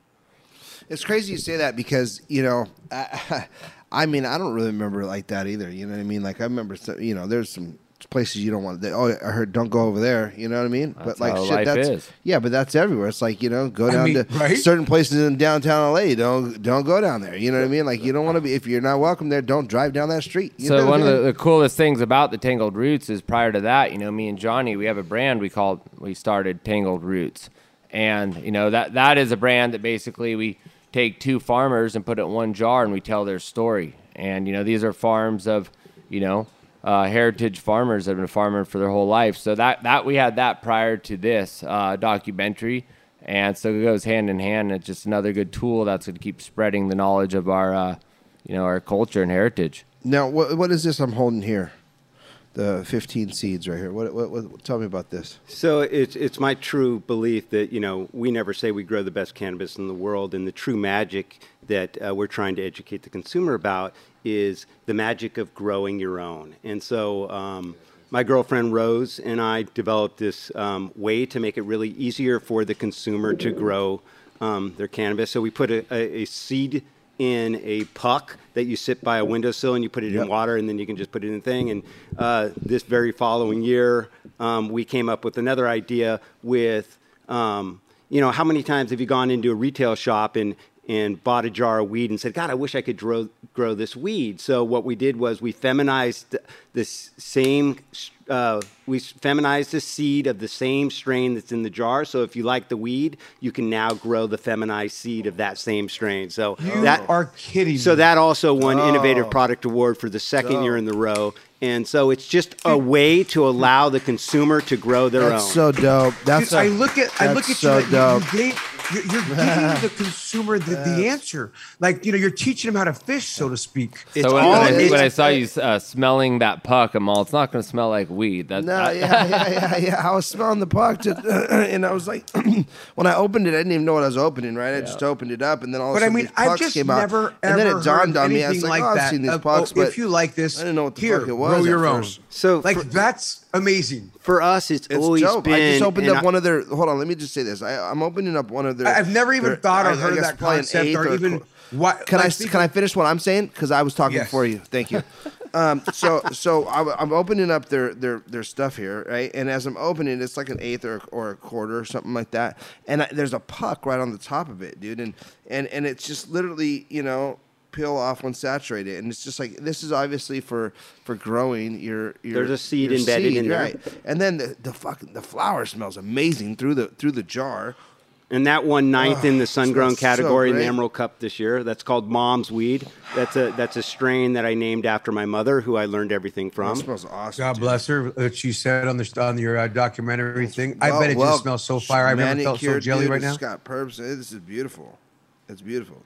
It's crazy you say that because you know, I, I mean, I don't really remember like that either. You know what I mean? Like I remember, some, you know, there's some places you don't want to. Oh, I heard don't go over there. You know what I mean? That's but like how shit, life that's is. yeah, but that's everywhere. It's like you know, go I down mean, to right? certain places in downtown LA. Don't don't go down there. You know what I mean? Like you don't want to be if you're not welcome there. Don't drive down that street. You So what one I of the, the coolest things about the Tangled Roots is prior to that, you know, me and Johnny, we have a brand we called we started Tangled Roots, and you know that that is a brand that basically we take two farmers and put it in one jar and we tell their story. And you know these are farms of, you know, uh, heritage farmers that have been farming for their whole life. So that that we had that prior to this uh, documentary. And so it goes hand in hand. It's just another good tool that's going to keep spreading the knowledge of our, uh, you know, our culture and heritage. now, what what is this I'm holding here? The 15 seeds right here. What, what, what tell me about this? So it's it's my true belief that you know we never say we grow the best cannabis in the world, and the true magic that uh, we're trying to educate the consumer about is the magic of growing your own. And so. Um, my girlfriend Rose and I developed this um, way to make it really easier for the consumer to grow um, their cannabis. So we put a, a, a seed in a puck that you sit by a windowsill and you put it in water and then you can just put it in a thing. And uh, this very following year, um, we came up with another idea with, um, you know, how many times have you gone into a retail shop and and bought a jar of weed and said, God, I wish I could grow, grow this weed. So what we did was we feminized this same, uh, we feminized the seed of the same strain that's in the jar. So if you like the weed, you can now grow the feminized seed of that same strain. So You that are kidding So me. that also won Oh. Innovative Product Award for the second year in the row. And so it's just a way to allow the consumer to grow their That's own. so dope. That's Dude, I look at I look at you. so dope. You, you, gave- you're, you're giving the consumer the, the answer. Like you know, you're teaching them how to fish, so to speak. It's so when, all- when, I, it's- when I saw you uh, smelling that puck, I'm all, it's not going to smell like weed. That, No, that- yeah, yeah, yeah, yeah. I was smelling the puck, to, and I was like, when I opened it, I didn't even know what I was opening. Right, I just opened it up, and then all of But a I sudden mean, I've pucks just came out, never and then ever it dawned on me. I was anything like, like oh, that. I've seen these pucks, oh, but if you like this, I didn't know what the here, fuck it was. Grow at your own. first. So Like for- that's amazing. for us, it's, It's always dope. been. I just opened up I- one of their. Hold on, let me just say this. I, I'm opening up one of their. I- I've never even their- thought or I- I heard of guess that probably concept eighth or even what. Can I like, s- can I finish what I'm saying? Because I was talking Yes. for you. Thank you. um, so so I'm, I'm opening up their, their their stuff here, right? And as I'm opening, it's like an eighth or, or a quarter or something like that. And I, there's a puck right on the top of it, dude. And and and it's just literally, you know. Peel off when saturated, and it's just like this is obviously for for growing your. your There's a seed your embedded in there. right? And then the, the fucking the flower smells amazing through the through the jar. And that won ninth in the sun grown smells so category in the. Emerald Cup this year. That's called Mom's Weed. That's a that's a strain that I named after my mother, who I learned everything It from. smells awesome. God dude. bless her. That she said on the on your uh, documentary thing. I Well- bet it well, just smells so fire. I've never felt so jelly dude. right now. It's got perps. This is beautiful. It's beautiful.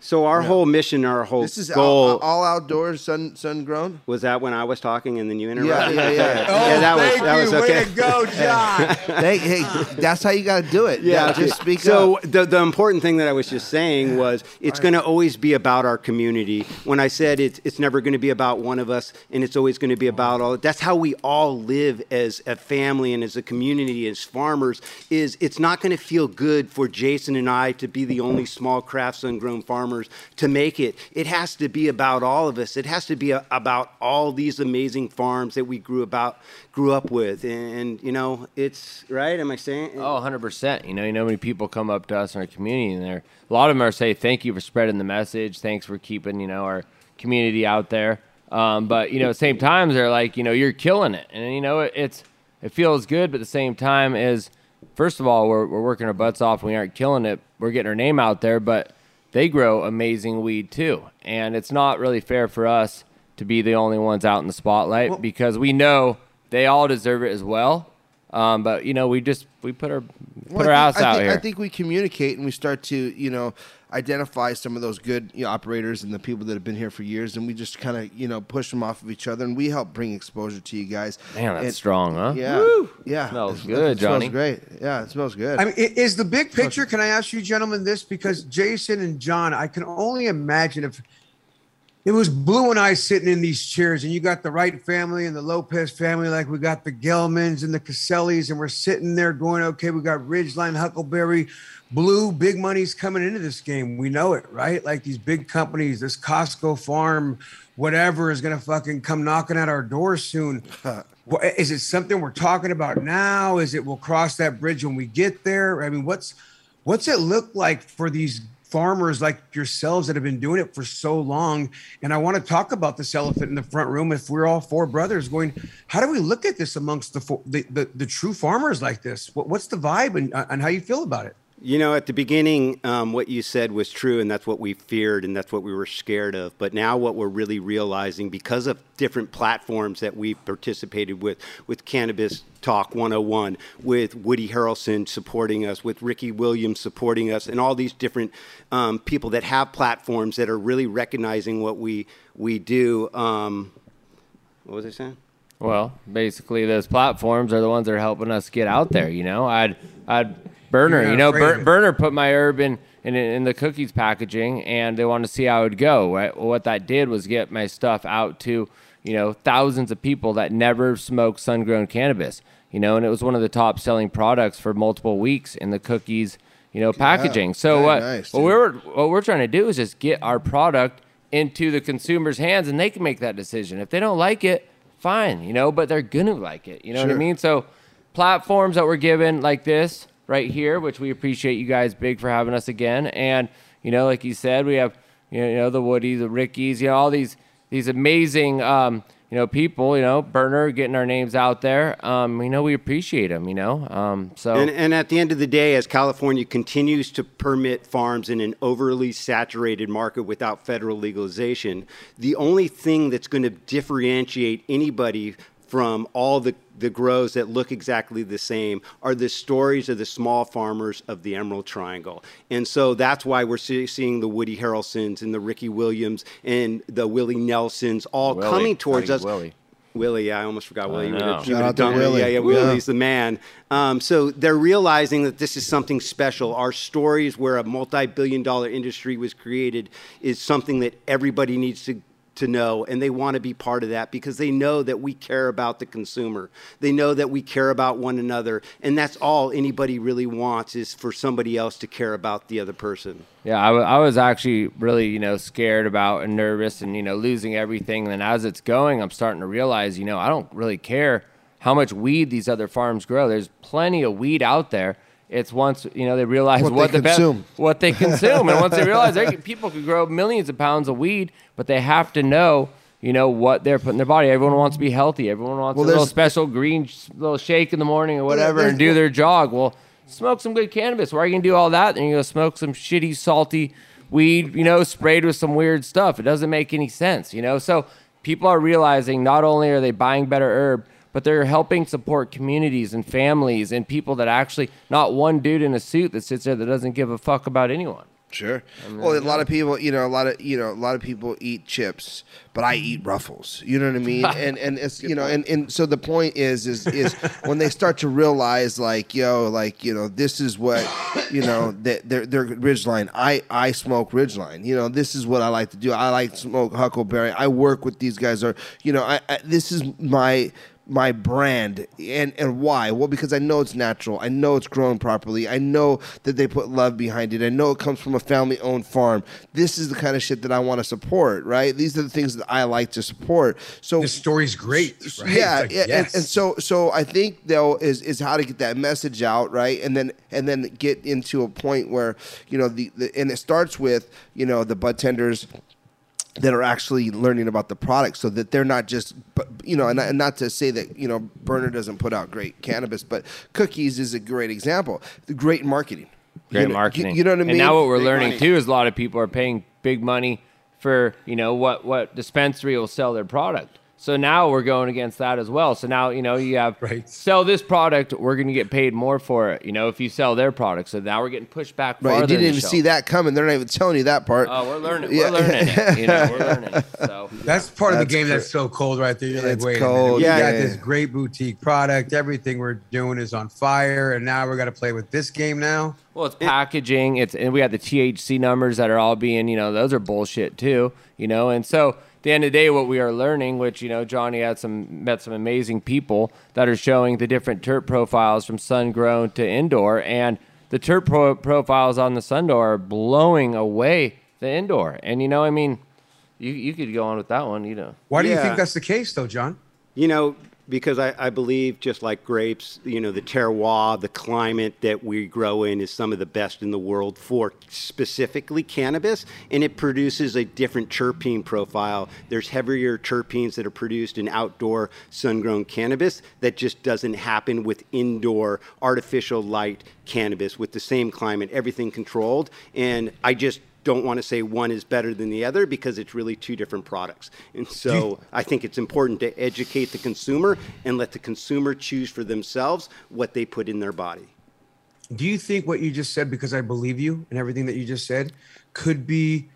So our whole mission, our whole This is goal all, all outdoors, sun sun grown. was that when I was talking and then you Yeah, interrupted. yeah, yeah. yeah, that oh, was that was okay. Way to go, John. hey, hey, that's how you got to do it. Yeah, Yeah, just speak so up. the the important thing that I was just saying was it's going to always be about our community. When I said it's it's never going to be about one of us, and it's always going to be about all. That's how we all live as a family and as a community, as farmers. Is it's not going to feel good for Jason and I to be the only small craft sun-grown farmers to make it. It has to be about all of us. It has to be a, about all these amazing farms that we grew about grew up with, and, and you know, it's right. Am I saying? Oh, 100%. You know, you know, many people come up to us in our community and they're, a lot of them are say, thank you for spreading the message. Thanks for keeping, you know, our community out there. Um, but, you know, same time, they're like, you know, you're killing it. And, you know, it, it's, it feels good, but at the same time is, first of all, we're, we're working our butts off. We aren't killing it. We're getting our name out there, but they grow amazing weed too. And it's not really fair for us to be the only ones out in the spotlight because we know they all deserve it as well. Um, but you know, we just we put our put Well, our I ass think, I out think, here. I think we communicate and we start to, you know, identify some of those good you know, operators and the people that have been here for years, and we just kind of, you know, push them off of each other, and we help bring exposure to you guys. Man, that's And- strong, huh? Yeah, yeah, Smells It- good, it Johnny. Smells great. Yeah, it smells good. I mean, is the big picture? Can I ask you, gentlemen, this because Jason and John, I can only imagine if it was Blue and I sitting in these chairs, and you got the Wright family and the Lopez family, like we got the Gelmans and the Casalis, and we're sitting there going, okay, we got Ridgeline, Huckleberry, Blue, big money's coming into this game. We know it, right? Like these big companies, this Costco farm, whatever is going to fucking come knocking at our door soon. Is it something we're talking about now? Is it we'll cross that bridge when we get there? I mean, what's what's it look like for these farmers like yourselves that have been doing it for so long? And I want to talk about this elephant in the front room. If we're all four brothers going, how do we look at this amongst the the, the, the true farmers like this? What, what's the vibe and, uh, and how you feel about it? You know, at the beginning, um, what you said was true, and that's what we feared, and that's what we were scared of. But now, what we're really realizing, because of different platforms that we've participated with, with Cannabis Talk 101, with Woody Harrelson supporting us, with Ricky Williams supporting us, and all these different um, people that have platforms that are really recognizing what we we do. Um, what was I saying? Well, basically, those platforms are the ones that are helping us get out there. You know, I'd, I'd Berner. You know, Bur- Berner put my herb in, in in the cookies packaging, and they wanted to see how it would go. Right? Well, what that did was get my stuff out to you know thousands of people that never smoked sun-grown cannabis. You know, and it was one of the top-selling products for multiple weeks in the cookies. You know, packaging. so very what? nice, what we're what we're trying to do is just get our product into the consumer's hands, and they can make that decision. If they don't like it, fine, you know, but they're gonna like it. You know what I mean? So platforms that we're given like this right here, which we appreciate you guys big for having us again. And, you know, like you said, we have you know the Woody, the Rickies, you know, all these these amazing um, you know, people, you know, Berner getting our names out there. Um, you know, we appreciate them, you know. Um, so And, and at the end of the day, as California continues to permit farms in an overly saturated market without federal legalization, the only thing that's going to differentiate anybody from all the, the grows that look exactly the same are the stories of the small farmers of the Emerald Triangle. And so that's why we're see, seeing the Woody Harrelsons and the Ricky Williams and the Willie Nelsons all Willie. coming towards us. Willie. Willie, yeah, I almost forgot Willie. You know. would've- you Shout would've out to done. Willie. Yeah, yeah, Yeah. Willie's the man. Um, so they're realizing that this is something special. Our stories, where a multi-billion dollar industry was created, is something that everybody needs to to know, and they want to be part of that because they know that we care about the consumer. They know that we care about one another, and that's all anybody really wants is for somebody else to care about the other person. Yeah, I was actually really, you know, scared about and nervous and, you know, losing everything. And then as it's going, I'm starting to realize, you know, I don't really care how much weed these other farms grow. There's plenty of weed out there. It's once, you know, they realize What what, they the consume. what they consume. and once they realize they can, people could grow millions of pounds of weed, but they have to know, you know, what they're putting in their body. Everyone wants to be healthy. Everyone wants Well, a little special green little shake in the morning or whatever and do their jog. Well, smoke some good cannabis. Why are you gonna do all that? And you go smoke some shitty, salty weed, you know, sprayed with some weird stuff. It doesn't make any sense, you know. So people are realizing not only are they buying better herb, but they're helping support communities and families and people that actually not one dude in a suit that sits there that doesn't give a fuck about anyone. Sure. Well, a lot of people, you know, a lot of you know, a lot of people eat chips, but I eat Ruffles. You know what I mean? And and it's you know, and, and so the point is is is when they start to realize like yo, like you know, this is what you know that they're they're Ridgeline. I I smoke Ridgeline. You know, this is what I like to do. I like to smoke Huckleberry. I work with these guys. Or you know, I, I this is my my brand and and why? Well because i know it's natural. I know it's grown properly. I know that they put love behind it. I know it comes from a family owned farm. This is the kind of shit that i want to support right? These are the things that i like to support. So This story's great. Right? yeah, Like, yeah, and, and so so I think though is is how to get that message out, right? And then and then get into a point where you know the, the and it starts with you know the bud tenders that are actually learning about the product so that they're not just you know and, and not to say that you know Berner doesn't put out great cannabis but cookies is a great example the great marketing Great You know- marketing. you, you know what i mean And now what we're Big learning money. too is a lot of people are paying big money for you know what what dispensary will sell their product. So now we're going against that as well. So now, you know, you have Right. sell this product, we're going to get paid more for it, you know, if you sell their product. So now we're getting pushed back Right, farther. you didn't even show. see that coming. They're not even telling you that part. Oh, we're learning. Yeah. We're learning it. You know, we're learning it. So That's part of the game cra- that's so cold right there. You're like, It's wait, a cold. We yeah, got yeah. this great boutique product. Everything we're doing is on fire, and now we're got to play with this game now. Well, it's packaging. It's and we got the THC numbers that are all being, you know, those are bullshit too, you know. And so at the end of the day, what we are learning, which you know, Johnny had some met some amazing people that are showing the different terp profiles from sun grown to indoor, and the terp pro- profiles on the sun door are blowing away the indoor. And you know, I mean, you you could go on with that one, you know. Why do you Yeah. think that's the case, though, John? You know, because I, I believe, just like grapes, you know, the terroir, the climate that we grow in is some of the best in the world for specifically cannabis, and it produces a different terpene profile. There's heavier terpenes that are produced in outdoor sun grown cannabis that just doesn't happen with indoor artificial light cannabis with the same climate, everything controlled. And I just don't want to say one is better than the other because it's really two different products. And so I think it's important to educate the consumer and let the consumer choose for themselves what they put in their body. Do you think what you just said, because I believe you and everything that you just said, could be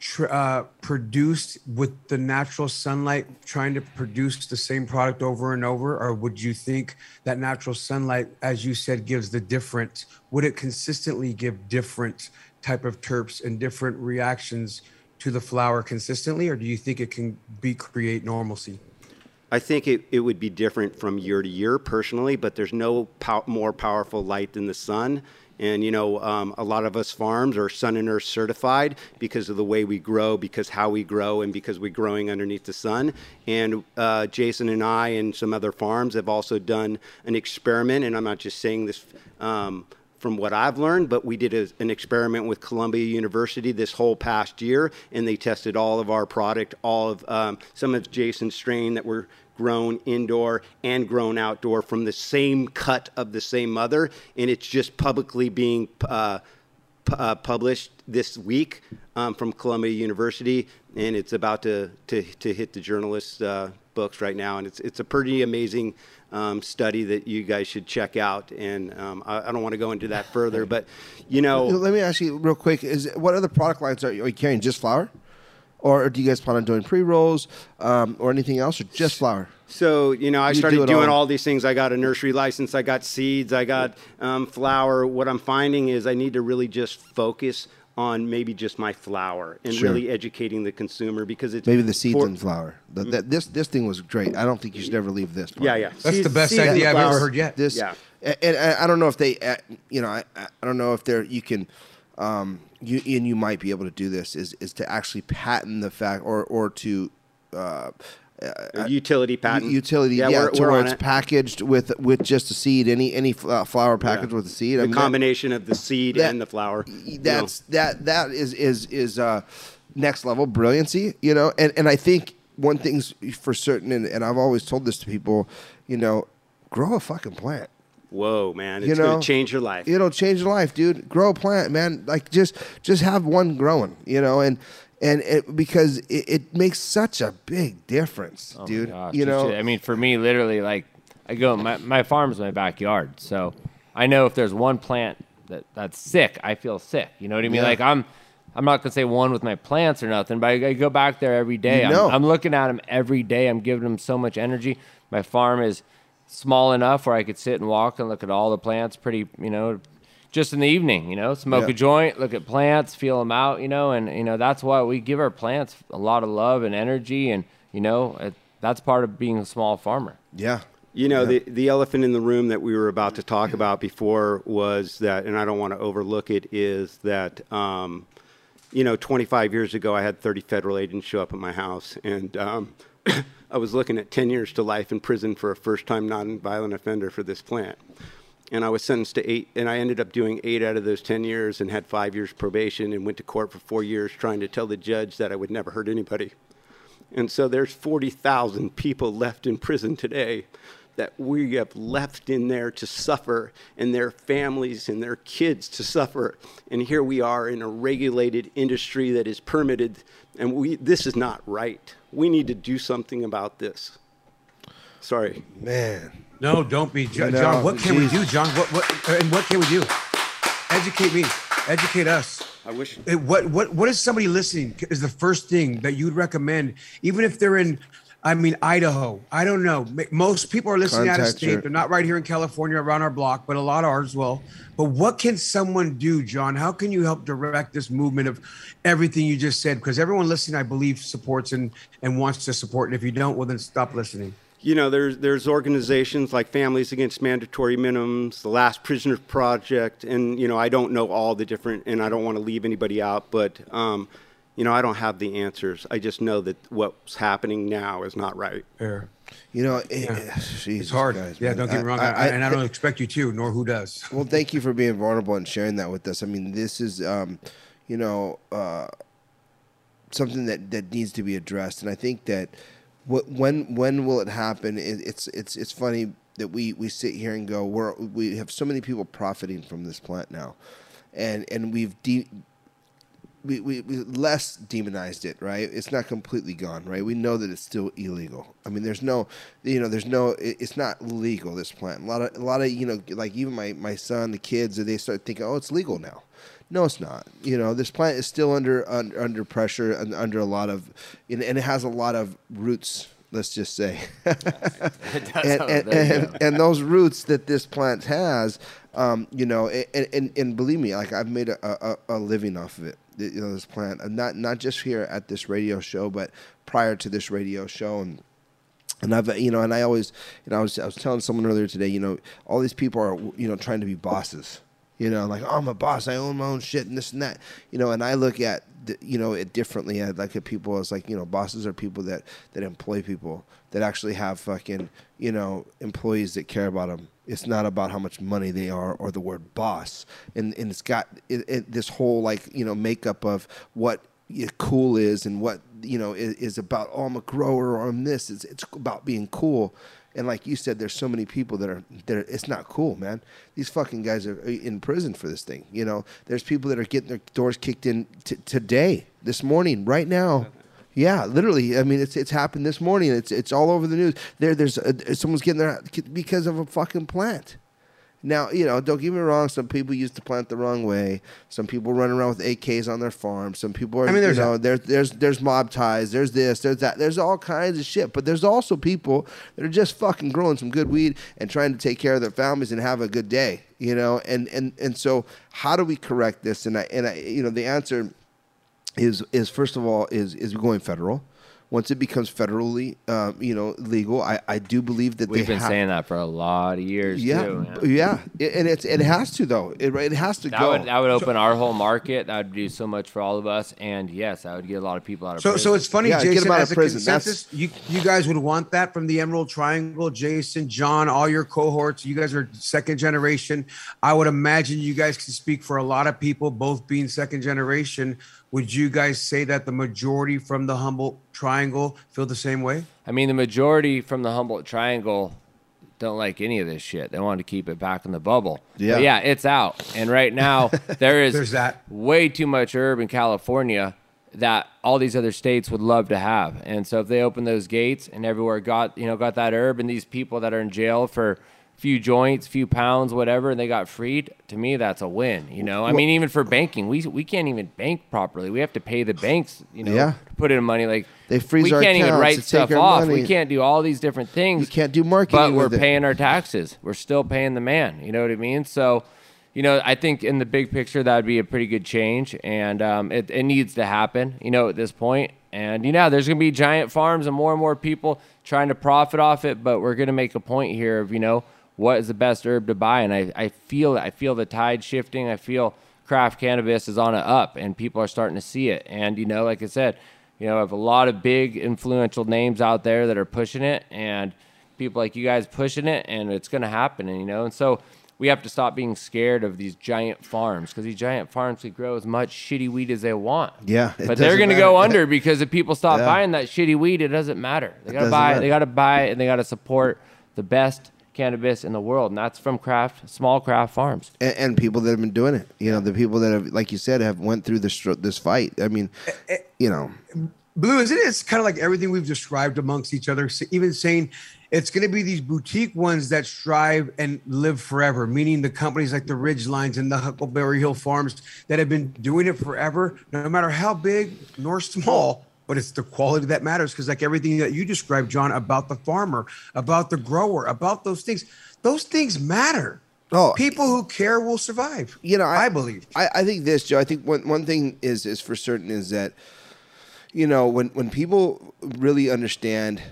tr- uh, produced with the natural sunlight, trying to produce the same product over and over? Or would you think that natural sunlight, as you said, gives the different? Would it consistently give different type of terps and different reactions to the flower consistently? Or do you think it can be create normalcy? I think it, it would be different from year to year personally, but there's no pow- more powerful light than the sun. And, you know, um, a lot of us farms are sun and earth certified because of the way we grow, because how we grow, and because we're growing underneath the sun. And uh, Jason and I and some other farms have also done an experiment, and I'm not just saying this. Um, from what I've learned, but we did a, an experiment with Columbia University this whole past year, and they tested all of our product, all of um, some of Jason's strain that were grown indoor and grown outdoor from the same cut of the same mother, and it's just publicly being uh, pu- uh, published this week um, from Columbia University, and it's about to to, to hit the journalists' uh, books right now, and it's it's a pretty amazing um, study that you guys should check out. And um, I, I don't want to go into that further, but you know, Let me ask you real quick: Is what other product lines are you, are you carrying? Just flower, or do you guys plan on doing pre rolls um, or anything else, or just flower? So you know, I You started do doing all. all. these things. I got a nursery license. I got seeds. I got um, flower. What I'm finding is I need to really just focus on maybe just my flower and Sure. really educating the consumer because it's Maybe the seeds for- and flower. The, that, this this thing was great. I don't think you should ever leave this. Part. Yeah, yeah. That's Seeds- the best idea I've ever heard yet. This, Yeah. and, and I I don't know if they, uh, you know, I, I don't know if they're you can, um, you and you might be able to do this is is to actually patent the fact or or to. Uh, A utility patent. utility, yeah, we're, to we're where it's it. packaged with with just a seed, any any uh, flower package with a seed. I The mean, that- combination of the seed that- and the flower. you know. that's that that is is is uh next level brilliancy you know and and i think one thing's for certain and, and i've always told this to people you know grow a fucking plant Whoa, man! It's you know gonna change your life. it'll change your life dude grow a plant man like just just have one growing you know and and it, because it, it makes such a big difference Oh dude gosh, you know I mean, for me, literally, like I go, my my farm's my backyard, so I know if there's one plant that that's sick, I feel sick. You know what I mean? Yeah. Like I'm, I'm not gonna say one with my plants or nothing, but I, I go back there every day. You I'm. I'm looking at them every day. I'm giving them so much energy. My farm is small enough where I could sit and walk and look at all the plants. Pretty, you know. Just in the evening, you know, smoke Yeah. a joint, look at plants, feel them out, you know, and you know that's why we give our plants a lot of love and energy, and you know it, that's part of being a small farmer. yeah You know, the, the elephant in the room that we were about to talk about before was that, and I don't want to overlook it, is that, um, you know, 25 years ago, I had 30 federal agents show up at my house, and um, I was looking at 10 years to life in prison for a first time non violent offender for this plant. And I was sentenced to eight, and I ended up doing eight out of those 10 years and had five years probation and went to court for four years trying to tell the judge that I would never hurt anybody. And so there's 40,000 people left in prison today that we have left in there to suffer and their families and their kids to suffer. And here we are in a regulated industry that is permitted and we this is not right. We need to do something about this. Sorry. Man. No, don't be, Jo- You know, John. What can we do, John? What what and what can we do? Educate me. Educate us. I wish. What what what is somebody listening is the first thing that you'd recommend, even if they're in, I mean Idaho. I don't know. Most people are listening out of state. your- They're not right here in California around our block, but a lot are as well. But what can someone do, John? How can you help direct this movement of everything you just said? Because everyone listening, I believe, supports and and wants to support. And if you don't, well then stop listening. You know, there's there's organizations like Families Against Mandatory Minimums, the Last Prisoner Project, and you know I don't know all the different, and I don't want to leave anybody out, but um, you know I don't have the answers. I just know that what's happening now is not right. Fair. You know, it, It's Jesus hard. Christ, yeah, man. don't get me wrong. I- I, I- and I don't expect you to, nor who does. Well, thank you for being vulnerable and sharing that with us. I mean, this is, um, you know, uh, something that, that needs to be addressed, and I think that wh- when when will it happen? It, it's it's it's funny that we, we sit here and go, we're, we have so many people profiting from this plant now, and and we've de- we, we, we less demonized it, right? It's not completely gone, right? We know that it's still illegal. I mean, there's no, you know, there's no, it, it's not legal. This plant, a lot of, a lot of, you know, like even my my son, the kids, they start thinking, oh, it's legal now. No, it's not. You know, this plant is still under under, under pressure and under a lot of, and, and it has a lot of roots. Let's just say, and, and, and, and those roots that this plant has, um, you know, and, and, and believe me, like I've made a, a, a living off of it. You know, this plant, not not just here at this radio show, but prior to this radio show, and and I've you know, and I always, you know, I was I was telling someone earlier today, you know, all these people are you know trying to be bosses. You know, like oh, I'm a boss. I own my own shit and this and that. You know, and I look at you know it differently. I like at people as like you know bosses are people that that employ people that actually have fucking you know employees that care about them. It's not about how much money they are or the word boss. And and it's got it, it, this whole like you know makeup of what cool is and what you know is, is about oh I'm a grower or I'm this it's, it's about being cool and like you said there's so many people that are that it's not cool man these fucking guys are in prison for this thing you know there's people that are getting their doors kicked in t- today this morning right now yeah, literally. I mean, it's it's happened this morning. It's it's all over the news. There, there's uh someone's getting their because of a fucking plant. Now, you know, don't get me wrong. Some people use the plant the wrong way. Some people run around with AKs on their farm. Some people are, I mean, there's you know, there's there's there's mob ties. There's this. There's that. There's all kinds of shit. But there's also people that are just fucking growing some good weed and trying to take care of their families and have a good day. You know, and and and so how do we correct this? And I and I, you know, the answer is is first of all is is going federal. Once it becomes federally, um, you know, legal, I, I do believe that We've they been have, saying that for a lot of years yeah, too. man. yeah, It- and it's it has to though. It it has to That go. would that would open our whole market. That would do so much for all of us. And yes, that would get a lot of people out of So, prison. so it's funny, Yeah, get Jason. out As of a prison. That's- consensus, you you guys would want that from the Emerald Triangle, Jason, John, all your cohorts. You guys are second generation. I would imagine you guys can speak for a lot of people, both being second generation. Would you guys say that the majority from the Humboldt Triangle feel the same way? I mean, the majority from the Humboldt Triangle don't like any of this shit. They want to keep it back in the bubble. Yeah. But yeah, it's out. And right now, there is There's that. way too much herb in California that all these other states would love to have. And so if they open those gates and everywhere got, you know, got that herb and these people that are in jail for few joints, few pounds, whatever, and they got freed, to me that's a win, you know? I mean, even for banking, we we can't even bank properly. We have to pay the banks, you know, Yeah. to put in money like They freeze we our can't even write stuff off. money. We can't do all these different things. You can't do marketing But we're with it. paying our taxes. We're still paying the man. You know what I mean? So, you know, I think in the big picture that would be a pretty good change, and um, it, it needs to happen. You know, at this point. point, and you know, there's going to be giant farms and more and more people trying to profit off it. But we're going to make a point here of you know what is the best herb to buy, and I, I feel I feel the tide shifting. I feel craft cannabis is on a up, and people are starting to see it. And you know, like I said, you know, I have a lot of big influential names out there that are pushing it, and people like you guys pushing it, and it's going to happen. And you know, and so we have to stop being scared of these giant farms because these giant farms can grow as much shitty weed as they want. Yeah, but they're going to go under because if people stop Yeah. buying that shitty weed, it doesn't matter. They got to buy. matter. They got to buy, and they got to support the best cannabis in the world, and that's from craft, small craft farms. and, and people that have been doing it. You know, the people that have, like you said, have went through this this fight. I mean, Eh, you know, Blue, isn't it? It's kind of like everything we've described amongst each other. Even saying it's going to be these boutique ones that strive and live forever, meaning the companies like the Ridge Lines and the Huckleberry Hill Farms that have been doing it forever, no matter how big nor small. But it's the quality that matters because, like everything that you described, John, about the farmer, about the grower, about those things, those things matter. Oh, People who care will survive. you know, I, believe. I, I think this, Joe. I think one one thing is is for certain is that, you know, when when people really understand,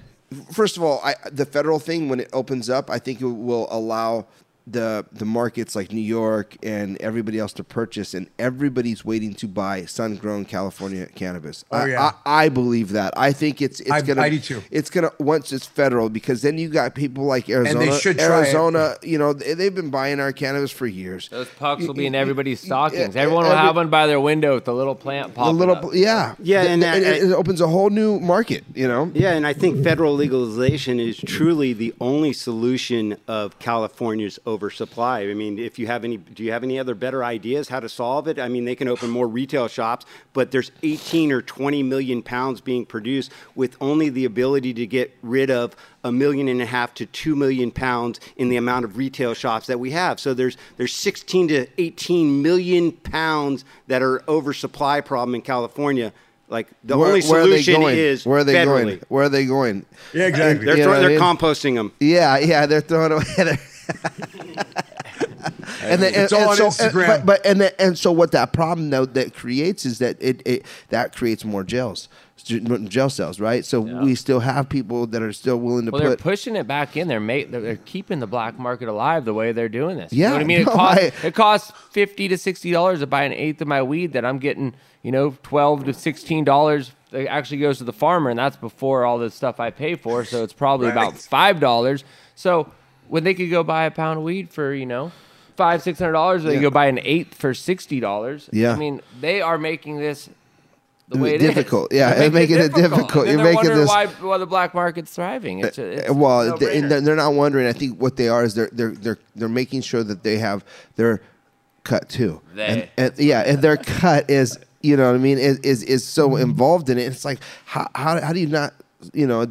first of all, I, the federal thing when it opens up, I think it will allow the the markets like New York and everybody else to purchase, and everybody's waiting to buy sun grown California cannabis. Oh, I, yeah. I, I believe that. I think it's it's I- gonna I do too. it's gonna once it's federal because then you got people like Arizona. should try it. Arizona, you know, they, they've been buying our cannabis for years. Those pucks will be in Y- y- everybody's stockings. Everyone will every- have one by their window with the little plant a popping little, up. yeah, Yeah, Th- and that- it, it opens a whole new market. You know, Yeah, and I think federal legalization is truly the only solution of California's oversupply. I mean, if you have any, do you have any other better ideas how to solve it? I mean, they can open more retail shops, but there's 18 or 20 million pounds being produced with only the ability to get rid of a million and a half to two million pounds in the amount of retail shops that we have. So there's there's 16 to 18 million pounds that are oversupply problem in California. Like the Where- only where are they solution going? is where are they federally. going? Where are they going? Yeah, exactly. They're, throw- they're mean? composting them. Yeah, yeah, they're throwing away. They're and then, It's and, all and on so, and- Instagram. but, but and then, and so what that problem though that creates is that it, it that creates more jails, jail cells, right? So we still have people that are still willing to Well, they're put. pushing it back in there. Mate, they're, they're keeping the black market alive the way they're doing this. you Yeah, know what I mean. It no, costs I- it costs fifty to sixty dollars to buy an eighth of my weed that I'm getting. You know, twelve to sixteen dollars. That actually goes to the farmer, and that's before all the stuff I pay for. So it's probably about five dollars. So when they could go buy a pound of weed for you know five six hundred dollars, they Yeah. go buy an eighth for sixty dollars. Yeah. I mean they are making this. The way it is. Difficult. Yeah, They're making it difficult. And You're making wondering this- why, why the black market's thriving. It's, it's well, they, they're not wondering. I think what they are is they're they're they're they're making sure that they have their cut too. They. And, and yeah, and their cut is you know what I mean is is, is so mm-hmm. involved in it. It's like how, how how do you not you know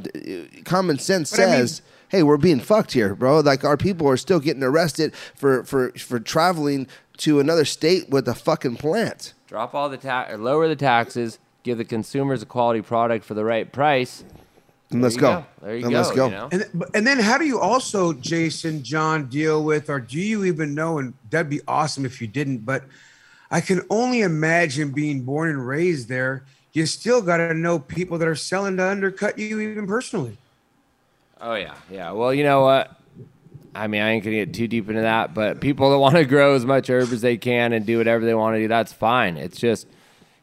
common sense But I mean- says. Hey, we're being fucked here, bro. Like our people are still getting arrested for for for traveling to another state with a fucking plant. drop all the tax lower the taxes, give the consumers a quality product for the right price. And let's go. go. There you and go, Let's go. you know? And, and then how do you also, Jason, John, deal with, or do you even know? And that'd be awesome if you didn't, but I can only imagine being born and raised there. You still got to know people that are selling to undercut you, even personally. Oh yeah, yeah. Well, you know what? I mean, I ain't gonna get too deep into that, but people that want to grow as much herb as they can and do whatever they want to do, that's fine. It's just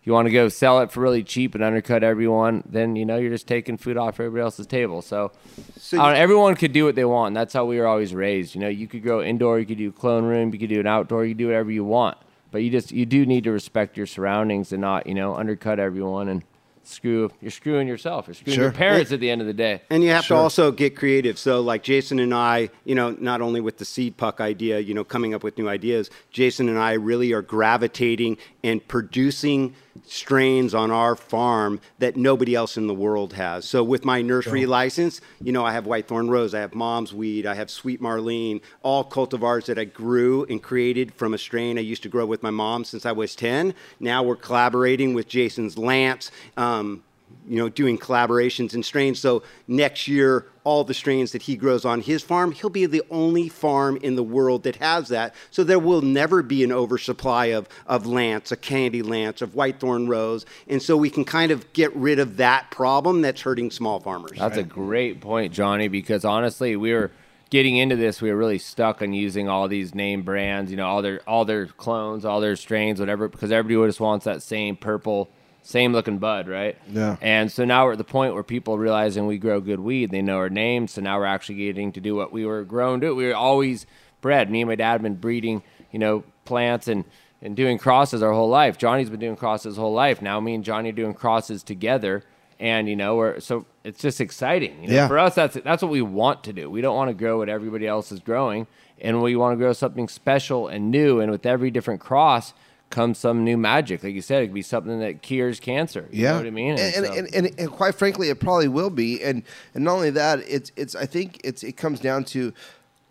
you want to go sell it for really cheap and undercut everyone, then you know you're just taking food off everybody else's table. So, So I don't know, everyone could do what they want. That's how we were always raised. You know, you could grow indoor, you could do clone room, you could do an outdoor, you could do whatever you want. But you just you do need to respect your surroundings and not you know undercut everyone and screw. You're screwing yourself. You're screwing your Sure. parents at the end of the day. And you have to also get creative. So, like Jason and I, you know, not only with the seed puck idea, you know, coming up with new ideas, Jason and I really are gravitating and producing strains on our farm that nobody else in the world has. So, with my nursery license, you know, I have Whitethorn Rose, I have Mom's Weed, I have Sweet Marlene, all cultivars that I grew and created from a strain I used to grow with my mom since I was 10. Now we're collaborating with Jason's Lance. Um, you know, doing collaborations and strains. So next year, all the strains that he grows on his farm, he'll be the only farm in the world that has that. So there will never be an oversupply of, of Lance, a Candy Lance, of Whitethorn Rose. And so we can kind of get rid of that problem that's hurting small farmers. That's a great point, Johnny, because honestly, we were getting into this, we were really stuck on using all these name brands, you know, all their all their clones, all their strains, whatever, because everybody just wants that same purple, same looking bud, right? Yeah. And so now we're at the point where people are realizing we grow good weed, they know our names, so now we're actually getting to do what we were grown to. We were always bred. Me and my dad have been breeding, you know, plants and and doing crosses our whole life. Johnny's been doing crosses his whole life. Now me and Johnny are doing crosses together and you know we're so it's just exciting you know? Yeah. for us that's that's what we want to do we don't want to grow what everybody else is growing and we want to grow something special and new and with every different cross comes some new magic. Like you said, it could be something that cures cancer. You yeah, know what I mean? And and, so- and, and, and quite frankly, it probably will be. And and not only that, it's it's I think it's it comes down to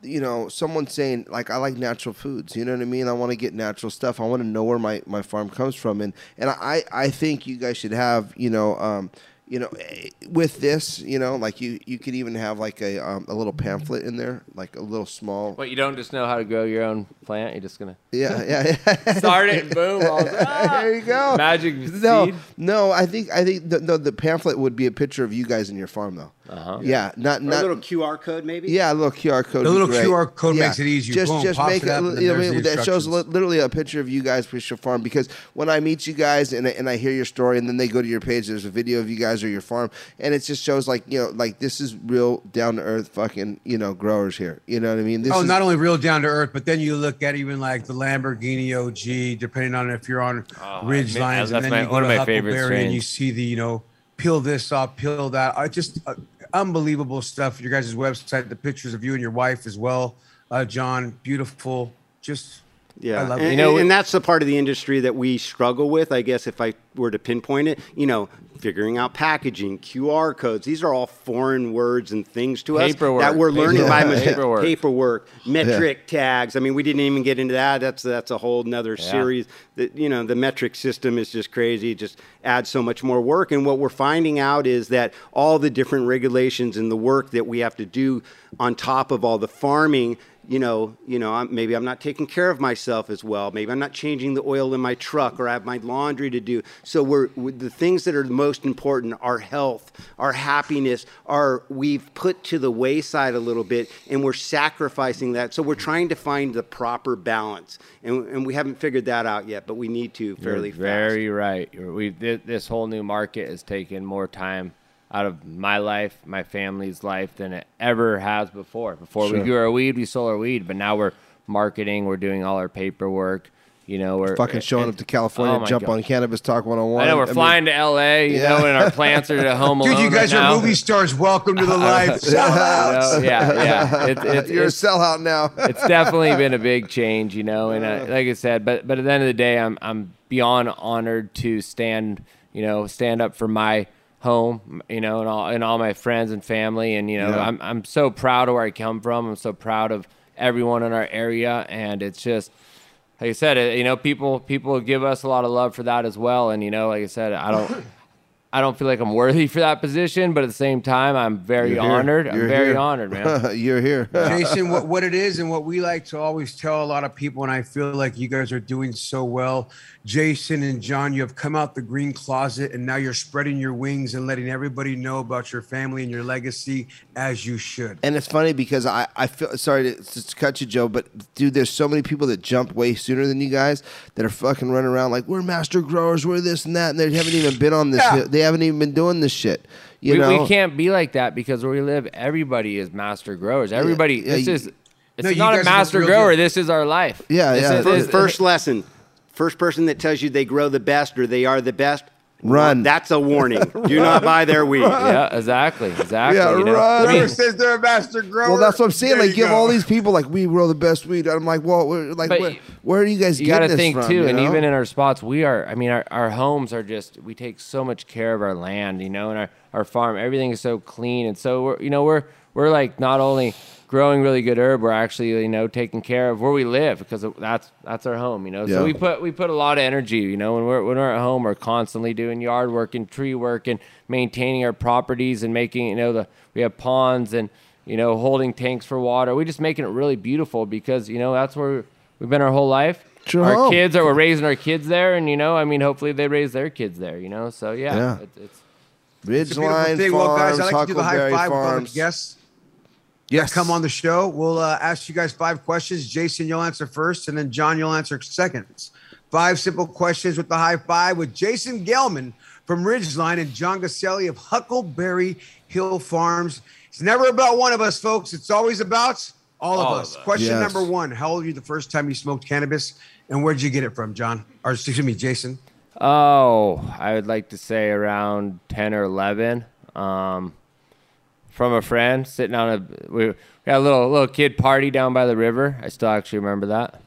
you know someone saying like i like natural foods you know what i mean i want to get natural stuff i want to know where my, my farm comes from and and i i think you guys should have you know um you know eh, with this you know like you you could even have like a um, a little pamphlet in there like a little small What you don't just know how to grow your own plant. You're just gonna yeah yeah, yeah. start it and boom. All of a sudden, ah, there you go Magic no seed. no i think i think the, the, the pamphlet would be a picture of you guys in your farm though uh-huh yeah not Or a little QR code, maybe. Yeah, a little QR code. The little great. QR code Yeah. makes it easier. Just, Boom, just pops make it it. up, you know, there's the that shows literally a picture of you guys with your farm. Because when I meet you guys and and I hear your story, and then they go to your page, there's a video of you guys or your farm, and it just shows like you know, like this is real down to earth fucking you know growers here. You know what I mean? This oh, is, not only real down to earth, but then you look at even like the Lamborghini OG, depending on if you're on ridge man, lines, that's and then my- you go one to my favorite Huckleberry and you see the you know peel this off, peel that. I just uh, unbelievable stuff. Your guys' website, the pictures of you and your wife as well, uh, John. Beautiful. Just Yeah, I love and, it. You know, and that's the part of the industry that we struggle with. I guess if I were to pinpoint it, you know, figuring out packaging, QR codes. These are all foreign words and things to Paperwork. us that we're learning by Paperwork. mistake. Paperwork. Paperwork, METRC tags. I mean, we didn't even get into that. That's that's a whole nother series. That you know, the METRC system is just crazy. It just adds so much more work. And what we're finding out is that all the different regulations and the work that we have to do on top of all the farming you know, you know, I'm, maybe I'm not taking care of myself as well. Maybe I'm not changing the oil in my truck, or I have my laundry to do. So we're the things that are the most important: our health, our happiness, are we've put to the wayside a little bit, and we're sacrificing that. So we're trying to find the proper balance, and, and we haven't figured that out yet, but we need to fairly You're very right. You're- We this whole new market has taken more time out of my life, my family's life than it ever has before. Before we grew our weed, we sold our weed, but now we're marketing, we're doing all our paperwork. You know, we're fucking showing up to California Oh to jump God. on Cannabis Talk 101. I know we're oh mean, flying to LA, you Yeah. know, and our plants are at home alone. dude, you guys right are now. movie stars. Welcome to the life. You know, yeah, yeah. It, it, You're a it's, sellout now. it's definitely been a big change, you know. And I, like I said, but but at the end of the day, I'm I'm beyond honored to stand, you know, stand up for my home, you know, and all and all my friends and family, and you know, Yeah. I'm I'm so proud of where I come from. I'm so proud of everyone in our area, and it's just. Like I said, it- you know, people people give us a lot of love for that as well, and you know, like I said, I don't, I don't feel like I'm worthy for that position, but at the same time, I'm very You're here. honored. I'm You're very here. honored, man. You're here. Jason, what, what it is and what we like to always tell a lot of people, and I feel like you guys are doing so well. Jason and John, you have come out the green closet and now you're spreading your wings and letting everybody know about your family and your legacy as you should. And it's funny because I, I feel sorry to, to cut you, Joe, but dude, there's so many people that jump way sooner than you guys that are fucking running around like we're master growers, we're this and that, and they haven't even been on this. Yeah. shit. They haven't even been doing this shit. You we, know, we can't be like that because where we live, everybody is master growers. Everybody, yeah, this you- is. It's No, not a master grower. deal. This is our life. Yeah, This yeah. is- First, this- first lesson. First person that tells you they grow the best or they are the best, Run. That's a warning. Do not buy their weed. yeah, exactly, exactly. Yeah, you know? right. I mean, Whoever says they're a master grower. well, that's what I'm saying. there Like, you give go. all these people like we grow the best weed. I'm like, well, we're, like, where, where are you guys you getting got to this think from, too, you and even in our spots, we are. I mean, our, our homes are just. We take so much care of our land, you know, and our, our farm. Everything is so clean, and so we're, you know, we're we're like not only growing really good herb, we're actually, you know, taking care of where we live because that's that's our home, you know. Yeah. So we put we put a lot of energy, you know, when we're when we're at home, we're constantly doing yard work and tree work and maintaining our properties and making, you know, the we have ponds and you know holding tanks for water. We're just making it really beautiful because you know that's where we've been our whole life. It's your our home. kids are we're raising our kids there, and you know, I mean, hopefully they raise their kids there, you know. So yeah, Yeah. It's, it's It's beautiful Ridgeline. Farms, Well, guys, I like to do the high Huckleberry five with all the Farms. guests. Yes, come on the show. We'll uh, ask you guys five questions. Jason, you'll answer first, and then John, you'll answer seconds. Five simple questions with the high five with Jason Gelman from Ridgeline and John Casali of Huckleberry Hill Farms. It's never about one of us, folks. It's always about all, All of of us. us. Question Yes. number one How old were you the first time you smoked cannabis? And where'd you get it from, John? Or excuse me, Jason? Oh, I would like to say around 10 or 11. Um, from a friend sitting on a we, we had a little little kid party down by the river. I still actually remember that.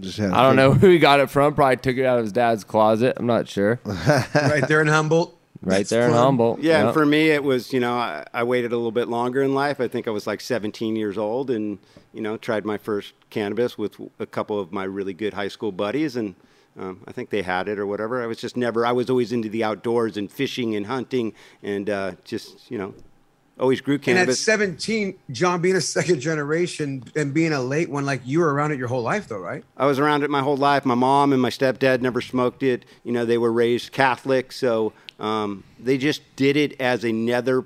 Just had I don't know who he got it from. Probably took it out of his dad's closet. I'm not sure. right there in Humboldt. Right That's there in. Humboldt. Yeah, Yep. and for me, it was you know I, I waited a little bit longer in life. I think I was like 17 years old, and you know tried my first cannabis with a couple of my really good high school buddies, and um, I think they had it or whatever. I was just never. I was always into the outdoors and fishing and hunting, and uh, just you know always grew cannabis. And at 17, John, being a second generation and being a late one, like you were around it your whole life, though, right? I was around it my whole life. My mom and my stepdad never smoked it. You know, they were raised Catholic, so um, they just did it as another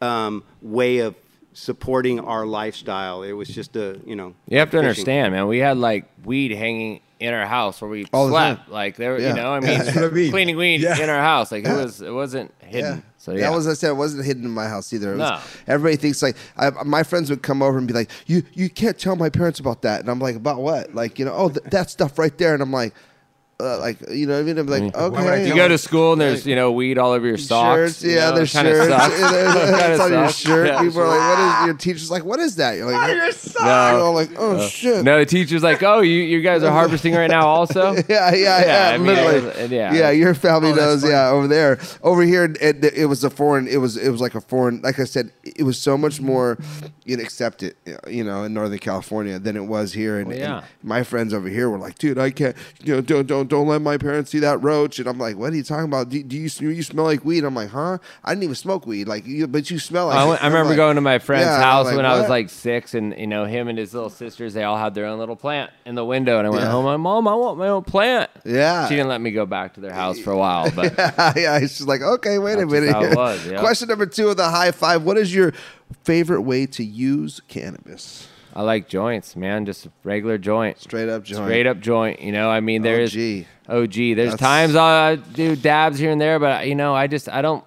um, way of supporting our lifestyle. It was just a, you know. You have to fishing. understand, man. We had like weed hanging in our house where we All the slept. time. Like there, Yeah. you know, I mean, I mean. cleaning weed Yeah. in our house. Like it was, it wasn't hidden. Yeah. So yeah, That was I said it wasn't hidden in my house either. It was, No. Everybody thinks like I, my friends would come over and be like, "You you can't tell my parents about that," and I'm like, "About what?" Like you know, oh th- that stuff right there, and I'm like, uh, like you know what I mean? I'm like, okay. you go to school and there's you know weed all over your socks. Shirts, you yeah, know, there's kinda shirts. sucks. It's on your shirt. Yeah. People are like, "What is?" Your teacher's like, "What is that?" You're like, No. I'm like, "Oh shit." No, the teacher's like, oh, you, you guys are harvesting right now, also. Yeah, yeah, yeah, Yeah, I mean, literally. yeah. yeah, your family Oh, knows. Yeah, over there, over here, it, it was a foreign. It was it was like a foreign. Like I said, it was so much more you know, accepted, you know, in Northern California than it was here. And, Well, yeah. and my friends over here were like, "Dude, I can't. You know, don't don't don't let my parents see that roach." And I'm like, "What are you talking about? Do, do you you smell like weed?" I'm like, "Huh? I didn't even smoke weed. Like, you, but you smell like." I, went- I remember like- going to my friend's Yeah, house like, when I was like six, and you know him and his little sisters, they all had their own little plant in the window, and I went Yeah. home. My mom, I want my own plant. Yeah. She didn't let me go back to their house for a while, but yeah, it's just like, okay, wait a minute. was, yeah. Question number two of the high five. What is your favorite way to use cannabis? I like joints, man. Just a regular joint, Straight up joint. straight up joint. You know, I mean, there is OG. OG. There's That's- times I do dabs here and there, but you know, I just I don't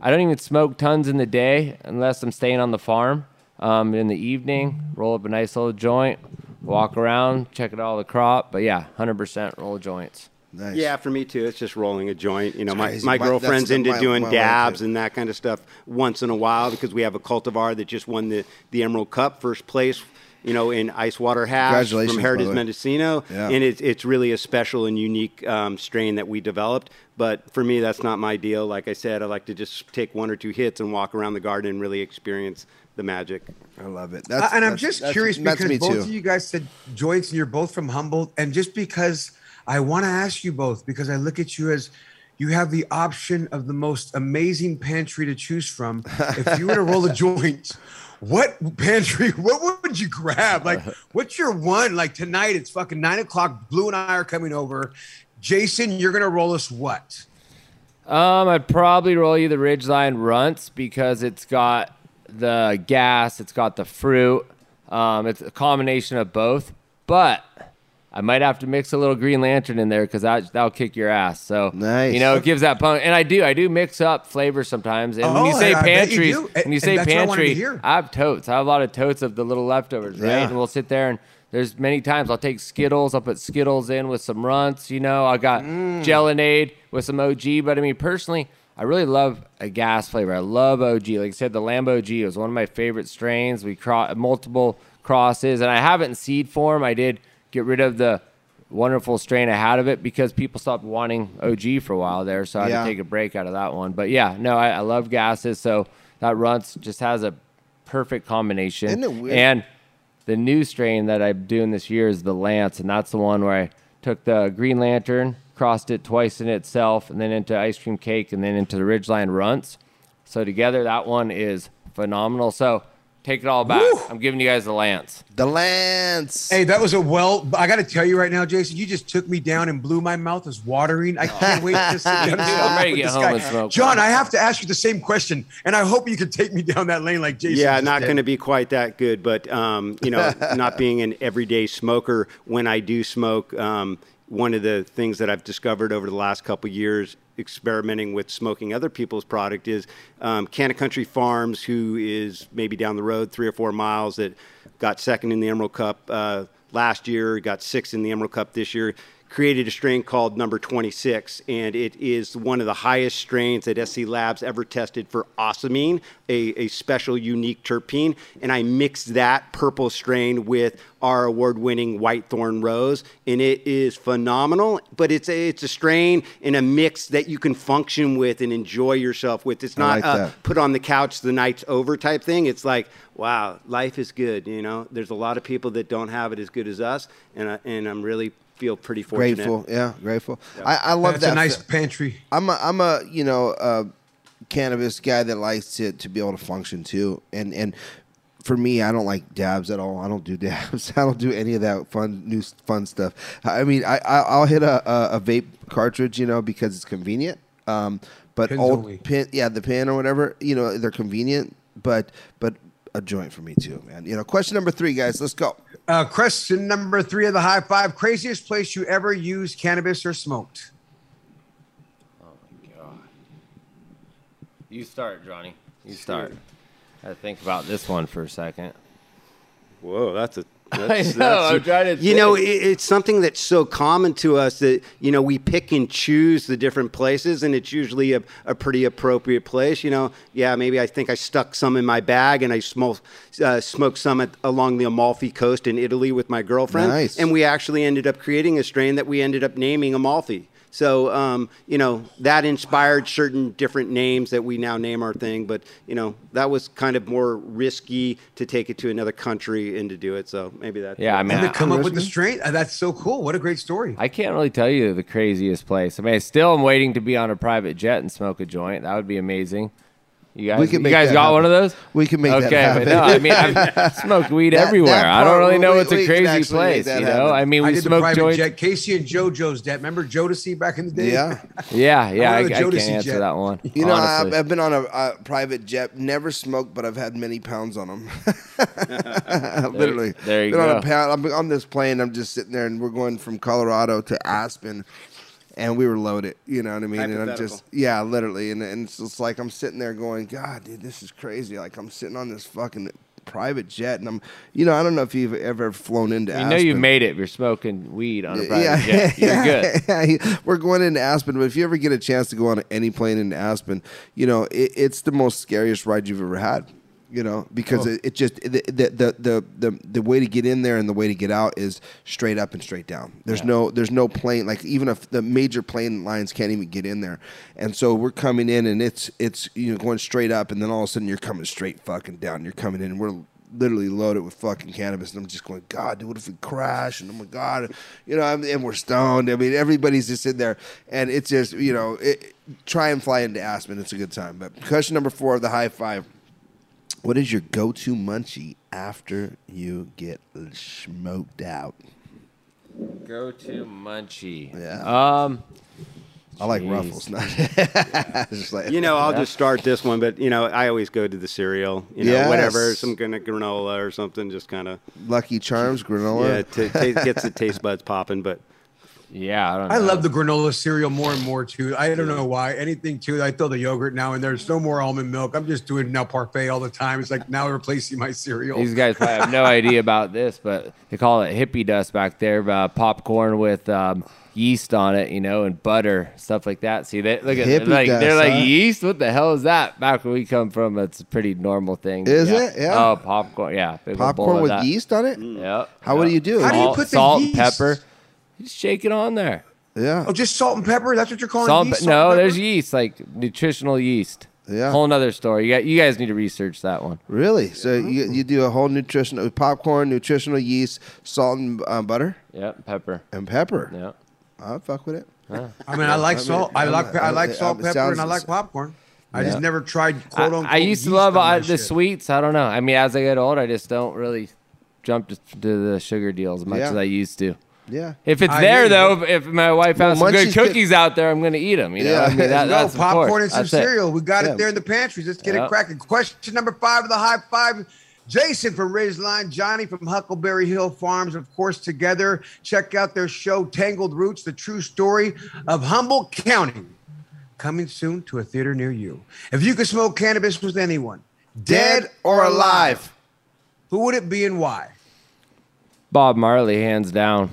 I don't even smoke tons in the day unless I'm staying on the farm. Um, in the evening, roll up a nice little joint, walk around, check out all the crop. But yeah, hundred percent roll joints. Nice. Yeah, for me too. It's just rolling a joint. You know, my, crazy. my My- girlfriend's that's into my- doing my wife, dabs too. and that kind of stuff once in a while because we have a cultivar that just won the, the Emerald Cup first place. You know, in ice water hash from Heritage. Mendocino, Yeah. and it's it's really a special and unique um, strain that we developed. But for me, that's not my deal. Like I said, I like to just take one or two hits and walk around the garden and really experience the magic. I love it. Uh, That's, and I'm just that's- curious that's because me both too. of you guys said joints and you're both from Humboldt. And just because I want to ask you both, because I look at you as you have the option of the most amazing pantry to choose from. If you were to roll a joint, what pantry, what would you grab? Like, what's your one? Like tonight, it's fucking nine o'clock. Blue and I are coming over. Jason, you're going to roll us what? Um, I'd probably roll you the Ridgeline Runts because it's got the gas, it's got the fruit. Um, it's a combination of both, but I might have to mix a little Green Lantern in there because that that'll kick your ass. So Nice. you know, it gives that punk. And I do, I do mix up flavors sometimes. And when you Oh, say I you when you say that's I wanted to hear. I have totes. I have a lot of totes of the little leftovers, right? Yeah. And we'll sit there and there's many times I'll take Skittles, I'll put Skittles in with some runts, you know. I got Mm. Gelonade with some OG, but I mean personally, I really love a gas flavor. I love OG. Like I said, the Lambo OG was one of my favorite strains. We cro- multiple crosses, and I have it in seed form. I did get rid of the wonderful strain I had of it because people stopped wanting OG for a while there, so I had Yeah. to take a break out of that one. But yeah, no, I, I love gases, so that runts just has a perfect combination. Isn't it weird? And the new strain that I'm doing this year is the Lance, and that's the one where I took the Green Lantern, crossed it twice in itself, and then into ice cream cake, and then into the Ridgeline Runts. So together, that one is phenomenal. So take it all back. I'm giving you guys the Lance. the Lance. Hey, that was a well. I got to tell you right now, Jason, you just took me down and blew my mouth is watering. I can't wait to sit down and I'm ready to get this home guy. and smoke John, one. I have to ask you the same question, and I hope you can take me down that lane like Jason. Yeah, not going to be quite that good, but um, you know, not being an everyday smoker, when I do smoke, um, one of the things that I've discovered over the last couple years, experimenting with smoking other people's product, is um, Canna Country Farms, who is maybe down the road three or four miles, that got second in the Emerald Cup uh, last year, got sixth in the Emerald Cup this year. Created a strain called number 26, and it is one of the highest strains that SC Labs ever tested for ocimene, a, a special unique terpene. And I mixed that purple strain with our award-winning Whitethorn Rose, and it is phenomenal. But it's a, it's a strain in a mix that you can function with and enjoy yourself with. It's not like put on the couch the night's over type thing. It's like, wow, life is good. You know, there's a lot of people that don't have it as good as us, and I, and I'm really feel pretty fortunate. Grateful, yeah, grateful. I, I love That's that. a nice pantry. I'm a, I'm a you know uh, cannabis guy that likes to to be able to function too, and and for me, I don't like dabs at all. I don't do dabs. I don't do any of that fun new fun stuff. I mean, I, I I'll hit a, a, a vape cartridge, you know, because it's convenient. Um, but Pins old only. pin, yeah, the pin or whatever, you know, they're convenient. But but a joint for me too, man. You know, question number three, guys. Let's go. Uh, question number three of the high five: craziest place you ever used cannabis or smoked? Oh my god! You start, Johnny. You start. I think about this one for a second. Whoa, that's a. I know, that's I'm trying to You know, it, it's something that's so common to us that you know we pick and choose the different places, and it's usually a, a pretty appropriate place. You know, yeah, maybe I think I stuck some in my bag, and I smoked uh, smoked some at, along the Amalfi Coast in Italy with my girlfriend, Nice. and we actually ended up creating a strain that we ended up naming Amalfi. So, um, you know, that inspired certain different names that we now name our thing. But, you know, that was kind of more risky to take it to another country and to do it. So maybe that. Yeah, I mean, And to I, come up with the strain. Uh, that's so cool. What a great story. I can't really tell you the craziest place. I mean, still I still am waiting to be on a private jet and smoke a joint. That would be amazing. You guys, We can you guys got happen. one of those? We can make okay, that happen. but no, I mean, I've smoked weed That- everywhere. that I don't really know we- what's we a crazy place. You know, happen. I mean, I we did the smoked private joints. jet. K-Ci and JoJo's jet. Remember Jodeci back in the day? Yeah. Yeah, yeah, I, I I, wanted a can't Jodeci answer jet. that one. You know, I've. I've been on a, a private jet, never smoked, but I've had many pounds on them. Literally, there you been on go. a pound. I'm on this plane. I'm just sitting there, and we're going from Colorado to Aspen, and we were loaded. You know what I mean? And I'm just, yeah, literally, and, and it's just like I'm sitting there going, God, dude, this is crazy. Like I'm sitting on this fucking private jet, and I'm, you know, I don't know if you've ever flown into. Aspen. You know you made it. You're smoking weed on a private Yeah, jet. You're good. yeah, we're going into Aspen, but if you ever get a chance to go on any plane into Aspen, you know it, it's the most scariest ride you've ever had. You know, because oh. it, it just the, the the the the way to get in there and the way to get out is straight up and straight down. There's no there's no plane like even if the major plane lines can't even get in there, and so we're coming in and it's it's you know going straight up, and then all of a sudden you're coming straight fucking down. You're coming in, and we're literally loaded with fucking cannabis, and I'm just going, God, dude, what if we crash? And oh my God, you know, and we're stoned. I mean, everybody's just in there, and it's just, you know, it, try and fly into Aspen. It's a good time. But question number four of the high five: What is your go-to munchie after you get smoked out? Go to munchie. Yeah. Um, I like Jeez. ruffles. Not just like You know, I'll just start this one, but you know, I always go to the cereal. You know, Yes. whatever, some kind of granola or something, just kind of Lucky Charms granola. yeah, t- ta gets the taste buds popping. But yeah, I don't know. I love the granola cereal more and more too. I don't know why. Anything too. I throw the yogurt now and there's no more almond milk. I'm just doing now parfait all the time. It's like now replacing my cereal. These guys probably have no idea about this, but they call it hippie dust back there. Uh, popcorn with um, yeast on it, you know, and butter, stuff like that. See, they look at Hippie like dust, they're like huh? yeast. What the hell is that? Back where we come from, it's a pretty normal thing. Is yeah. it? Yeah. Oh, popcorn. Yeah. big old bowl Popcorn with that. yeast on it. Yep. How would yep. you do it? How do you Salt, put the salt yeast? and pepper? Just shake it on there. Yeah. Oh, just salt and pepper. That's what you're calling Salt, yeast. salt no, and there's yeast, like nutritional yeast. Yeah. Whole nother story. You got, you guys need to research that one. Really? So you, you do a whole nutritional popcorn, nutritional yeast, salt and uh, butter, Yeah, Pepper. and pepper. Yep. I'll fuck with it. I mean, I like I salt. I I'm- like I like salt, pepper, sounds- and I like popcorn. I just never tried I, quote unquote. I used to love uh, the shit. sweets. I don't know. I mean, as I get old, I just don't really jump to, to the sugar deals as much Yeah. as I used to. Yeah. If it's I there hear you. though, if my wife has Well, some good munchies get- cookies out there, I'm going to eat them. You know, Yeah. I mean, that, No, that's popcorn course. and some That's it. cereal. We got Yeah. it there in the pantry. Let's get Yeah. it cracking. Question number five of the high five. Jason from Ridgeline, Johnny from Huckleberry Hill Farms, of course, together. Check out their show, Tangled Roots, the true story of Humboldt County. Coming soon to a theater near you. If you could smoke cannabis with anyone, dead or alive, who would it be and why? Bob Marley, hands down.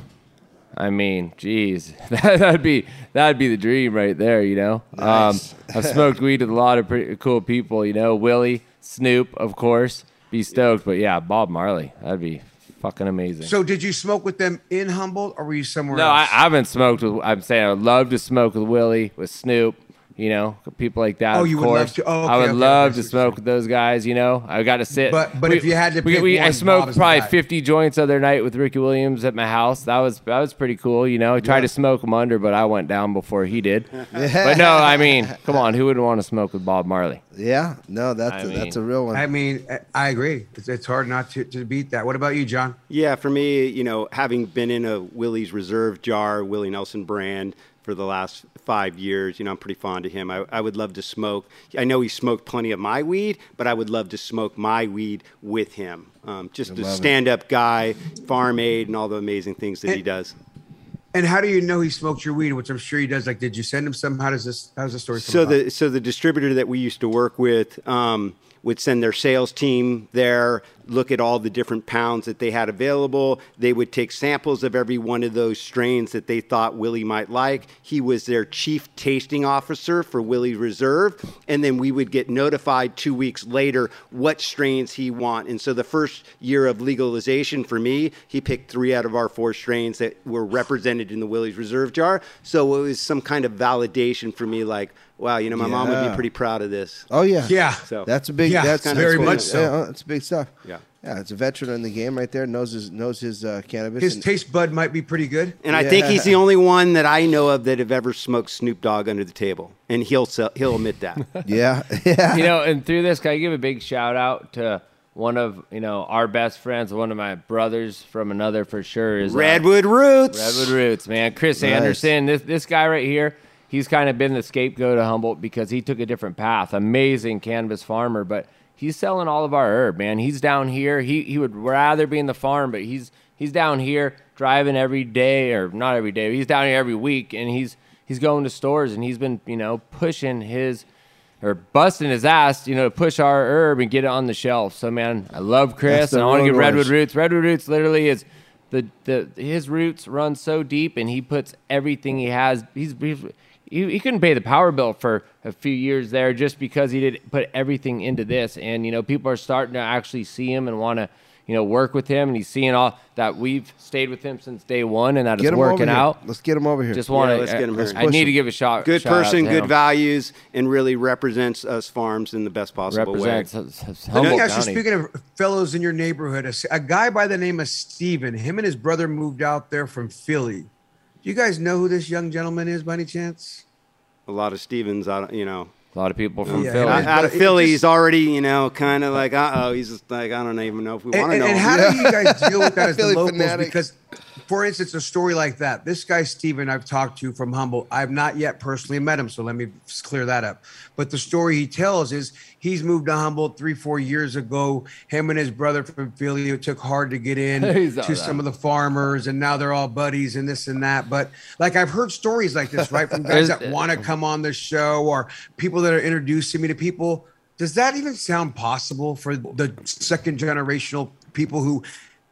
I mean, geez, that, would be that'd be the dream right there. You know, Nice. um, I've smoked weed with a lot of pretty cool people. You know, Willie, Snoop, of course, be stoked. But yeah, Bob Marley, that'd be fucking amazing. So did you smoke with them in Humboldt or were you somewhere no, I, I haven't smoked with. I'm saying I would love to smoke with Willie, with Snoop. You know, people like that. Oh, of you would love course. to- oh, I would okay, love okay, to see what you're smoke with those guys. You know, I got to sit. But- but if you had to we, pick we, I smoked Bob probably 50 joints the other night with Ricky Williams at my house. That was that was pretty cool. You know, I tried to smoke him under, but I went down before he did. but no, I mean, come on, who wouldn't want to smoke with Bob Marley? Yeah, no, that's I a, that's a real one. I mean, I- I agree. It's, it's hard not to, to beat that. What about you, John? Yeah, for me, you know, having been in a Willie's Reserve jar, Willie Nelson brand for the last five years, you know, I'm pretty fond of him. I, I would love to smoke. I know he smoked plenty of my weed, but I would love to smoke my weed with him. Um, just a stand-up guy, farm aid, and all the amazing things that he does. And how do you know he smoked your weed? Which I'm sure he does. Like, did you send him some? How does this? How's the story? come So about? the so the distributor that we used to work with um, would send their sales team there, look at all the different pounds that they had available. They would take samples of every one of those strains that they thought Willie might like. He was their chief tasting officer for Willie Reserve, and then we would get notified two weeks later what strains he want. And so the first year of legalization for me, he picked three out of our four strains that were represented in the Willie's Reserve jar. So it was some kind of validation for me, like, wow, you know, my mom would be pretty proud of this. oh yeah, yeah. So That's a big. Yeah, that's kinda very cool. much so. Yeah, it's big stuff. Yeah. yeah. It's a veteran in the game right there. Knows his knows his uh, cannabis. His and- taste bud might be pretty good. And I think he's the only one that I know of that have ever smoked Snoop Dogg under the table, and he'll sell, he'll admit that. yeah, yeah. you know, and through this, can I give a big shout out to one of you know our best friends, one of my brothers from another for sure is uh, Redwood Roots. Redwood Roots, man. Chris Nice. Anderson, this this guy right here, he's kind of been the scapegoat of Humboldt because he took a different path. Amazing cannabis farmer, but he's selling all of our herb, man. He's down here. He he would rather be in the farm, but he's he's down here driving every day or not every day. But he's down here every week and he's he's going to stores and he's been, you know, pushing his or busting his ass, you know, to push our herb and get it on the shelf. So man, I love Chris and I want to get Redwood. Roots. Redwood Roots literally is the the his roots run so deep and he puts everything he has. He's, he's he, he couldn't pay the power bill for a few years there just because he did put everything into this. And you know, people are starting to actually see him and want to you know work with him. And he's seeing all that we've stayed with him since day one and that Get it's working out. Let's get him over here. Just want Yeah, to. let's get him here. I, I need to give a shot. Good shout person, good him. values, and really represents us farms in the best possible Represents way. us- us Let me Humboldt ask you, County. speaking of fellows in your neighborhood, a, a guy by the name of Steven, him and his brother moved out there from Philly. Do you guys know who this young gentleman is by any chance? A lot of Stevens, I don't- you know, a lot of people from Yeah, Philly. and out of Philly, just- he's already, you know, kind of like, uh oh, he's just like, I don't even know if we want to know. and him. how do you guys deal with that as the Philly locals? fanatic. Because, for instance, a story like that, this guy Steven I've talked to from Humboldt. I've not yet personally met him, so let me clear that up. But the story he tells is he's moved to Humboldt three, four years ago. Him and his brother from Philly, it took hard to get in to that. some of the farmers, and now they're all buddies and this and that. But like I've heard stories like this, right, from guys that want to come on the show or people that are introducing me to people. Does that even sound possible for the second generational people who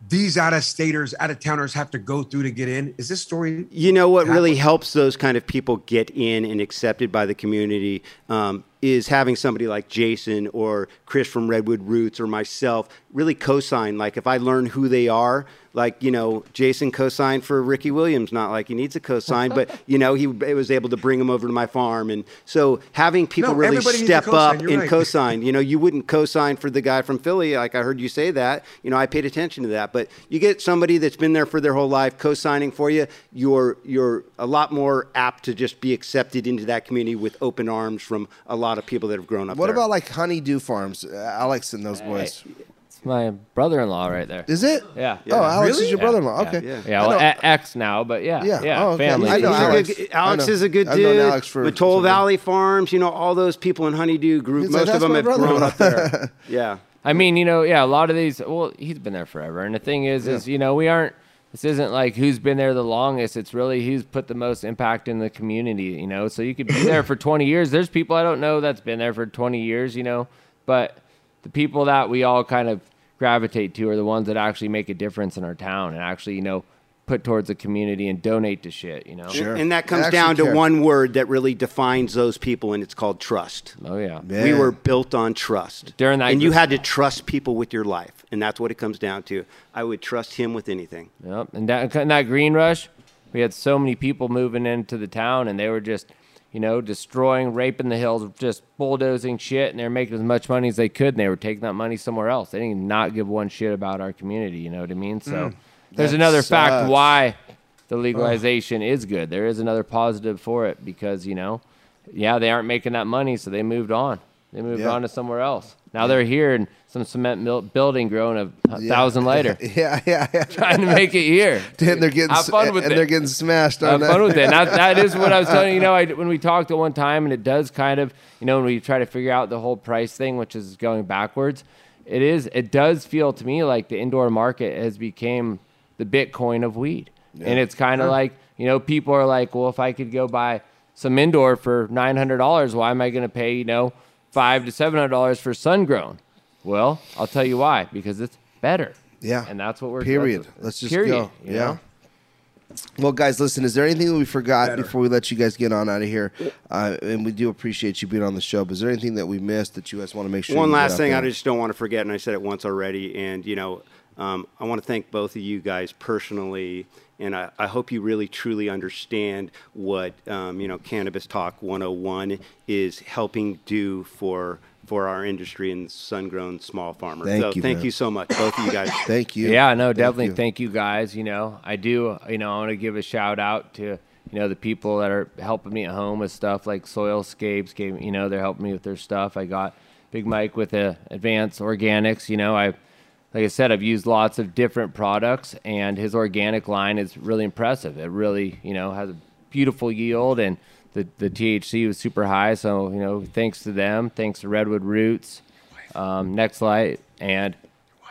these out of staters, out of towners have to go through to get in? Is this story? You know what really helps those kind of people get in and accepted by the community um, is having somebody like Jason or Chris from Redwood Roots or myself really co-sign. Like if I learn who they are, like you know, Jason co-signed for Ricky Williams. Not like he needs a co-sign, but you know, he was able to bring him over to my farm, and so having people No, really everybody needs a step up you're and right. co-sign. You know, you wouldn't co-sign for the guy from Philly. Like I heard you say that. You know, I paid attention to that. But you get somebody that's been there for their whole life co-signing for you. You're you're a lot more apt to just be accepted into that community with open arms from a lot of people that have grown up what there. about like honeydew farms? Uh, Alex and those boys. It's my brother-in-law right there. Is it? Yeah. Oh, Alex Really? is your Yeah, brother-in-law. yeah, Okay. yeah. Yeah, I well, know- ex now, but yeah, Yeah. yeah, Oh, okay. family. I know He's a Alex. good- I Alex know- is a good I've dude. known Alex for- Mattole for- Valley Farms, you know, all those people in Honeydew Group, He's like, most of "That's them my have grown up brother-in-law." there. Yeah. I mean, you know, yeah, a lot of these. Well, he's been there forever, and the thing is, is you know, we aren't. This isn't like who's been there the longest. It's really who's put the most impact in the community. You know, so you could be there for 20 years. There's people I don't know that's been there for 20 years. You know, but the people that we all kind of gravitate to are the ones that actually make a difference in our town and actually, you know, put towards the community and donate to shit. You know. Sure. And that comes actually down to care. one word that really defines those people, and it's called trust. Oh yeah. Man. We were built on trust. During that and you had to trust people with your life, and that's what it comes down to. I would trust him with anything. Yep. And that, and that green rush, we had so many people moving into the town, and they were just, you know, destroying, raping the hills, just bulldozing shit, and they were making as much money as they could, and they were taking that money somewhere else. They didn't not give one shit about our community. You know what I mean? So mm. there's That another fact why the legalization is good. There is another positive for it because you know, yeah, they aren't making that money, so they moved on. They moved Yeah. on to somewhere else. Now they're here in some cement mil- building growing a, a thousand lighter, Yeah, yeah, yeah. trying to make it here. And they're getting Have fun with and it. they're getting smashed on Have that. fun with it. That, that is what I was telling you. You know, I, when we talked at one time, and it does kind of, you know, when we try to figure out the whole price thing, which is going backwards, it is. It does feel to me like the indoor market has become the Bitcoin of weed, and it's kind of like you know, people are like, well, if I could go buy some indoor for nine hundred dollars, why am I going to pay you know five to seven hundred dollars for sun grown? Well, I'll tell you why. Because it's better. Yeah. and that's what we're. Doing. Period. that's- Let's just period, go. yeah. know? Well, guys, listen. Is there anything that we forgot before we let you guys get on out of here? Uh, and we do appreciate you being on the show. But is there anything that we missed that you guys want to make sure? One last thing? I just don't want to forget, and I said it once already, and you know, um, I want to thank both of you guys personally, and I, I hope you really truly understand what um, you know Cannabis Talk 101 is helping do for for our industry and sun-grown small farmers. Thank so you, thank man. you so much, both of you guys. Thank you. Yeah, no, Thank definitely. you. Thank you guys. You know, I do. You know, I want to give a shout out to you know the people that are helping me at home with stuff like Soilscapes. Gave you know they're helping me with their stuff. I got Big Mike with the Advanced Organics. You know, I like I said, I've used lots of different products, and his organic line is really impressive. It really you know has a beautiful yield and. The, the THC was super high, so you know, thanks to them, thanks to Redwood Roots, um, Next Light, and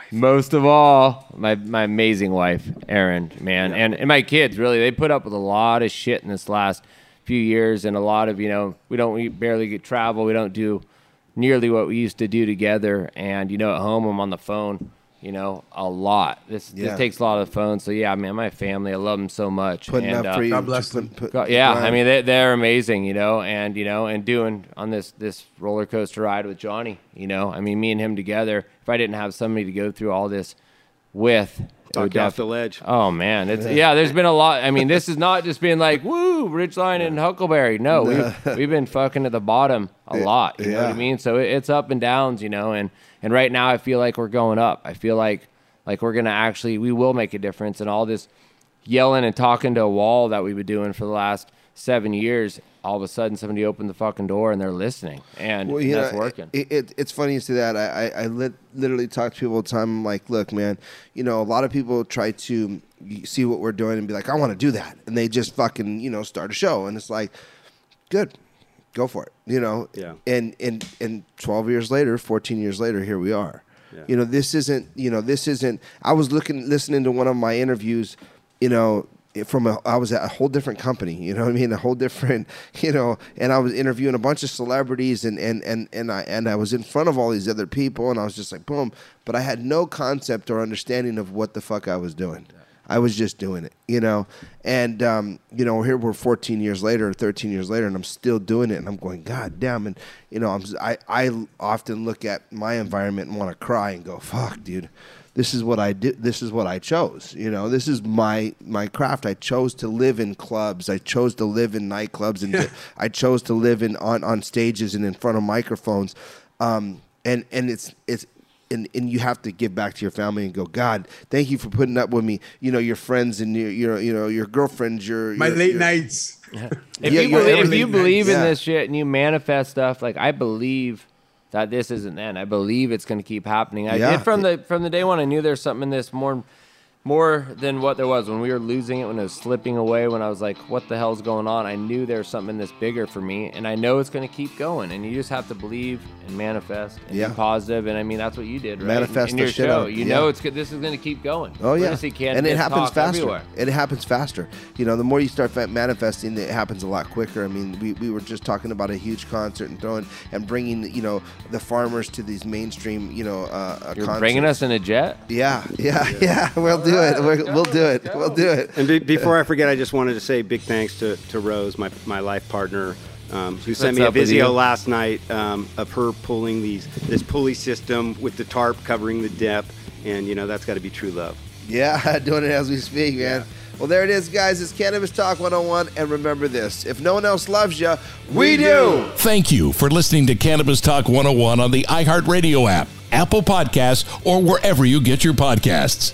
most of all, my my amazing wife, Erin, man, and and my kids. Really, they put up with a lot of shit in this last few years, and a lot of you know, we don't we barely get travel. We don't do nearly what we used to do together. And you know, at home, I'm on the phone. You know, a lot. This Yeah. this takes a lot of the phone. So yeah, man, my family, I love them so much. Putting and, up uh, for you. God bless them. put- Go- yeah, I mean they, they're amazing, you know, and you know, and doing on this this roller coaster ride with Johnny, you know, I mean, me and him together. If I didn't have somebody to go through all this with, it would Talk you off the ledge. Oh man, it's yeah. There's been a lot. I mean, this is not just being like woo, Ridgeline and Huckleberry. No, we've we've been fucking at the bottom a lot. You know what I mean? So it, it's up and downs, you know, and and right now I feel like we're going up. I feel like like we're gonna actually we will make a difference, and all this yelling and talking to a wall that we've been doing for the last seven years. All of a sudden, somebody opened the fucking door and they're listening, and Well, you that's know, working. It, it, it's funny you say that. I, I, I lit, literally talk to people all the time. I'm like, look, man, you know, a lot of people try to see what we're doing and be like, I want to do that. And they just fucking, you know, start a show. And it's like, good, go for it, you know? Yeah. And, and, and 12 years later, 14 years later, here we are. Yeah. You know, this isn't, you know, this isn't, I was looking, listening to one of my interviews, you know, from a, I was at a whole different company, you know what I mean? A whole different, you know, and I was interviewing a bunch of celebrities and, and, and, and I, and I was in front of all these other people and I was just like, boom, but I had no concept or understanding of what the fuck I was doing. I was just doing it, you know, and um, you know here we're 14 years later, 13 years later, and I'm still doing it, and I'm going, God damn, and you know I'm I I often look at my environment and want to cry and go, fuck, dude, this is what I did, this is what I chose, you know, this is my my craft. I chose to live in clubs, I chose to live in nightclubs, and to- I chose to live in on on stages and in front of microphones, um, and and it's it's and, and you have to give back to your family and go, God, thank you for putting up with me. You know, your friends and your, your you know, your girlfriends, your My late your- nights. If Yeah, you you're believe, if you nice. believe in Yeah. this shit and you manifest stuff, like I believe that this isn't the end. I believe it's going to keep happening. I Yeah. did from the from the day one. I knew there's something in this more more than what there was when we were losing it, when it was slipping away. When I was like, "What the hell's going on?" I knew there was something this bigger for me, and I know it's going to keep going. And you just have to believe and manifest and Yeah. be positive. And I mean, that's what you did, right? Manifest in, in the your shit show. out. You Yeah. know, it's good. This is going to keep going. Oh yeah, and it happens faster. everywhere. It happens faster. You know, the more you start manifesting, it happens a lot quicker. I mean, we, we were just talking about a huge concert and throwing and bringing you know the farmers to these mainstream you know uh, uh, You're concerts. bringing us in a jet. Yeah, yeah, yeah. Well, dude, do it. We're, we'll do it. We'll do it. And be, before I forget, I just wanted to say big thanks to, to Rose, my, my life partner, um, who sent What's me a video last night um, of her pulling these this pulley system with the tarp covering the depth, and you know that's got to be true love. Yeah, doing it as we speak, man. Well, there it is, guys. It's Cannabis Talk 101. And remember this if no one else loves you, we, do. Thank you for listening to Cannabis Talk 101 on the iHeartRadio app, Apple Podcasts, or wherever you get your podcasts.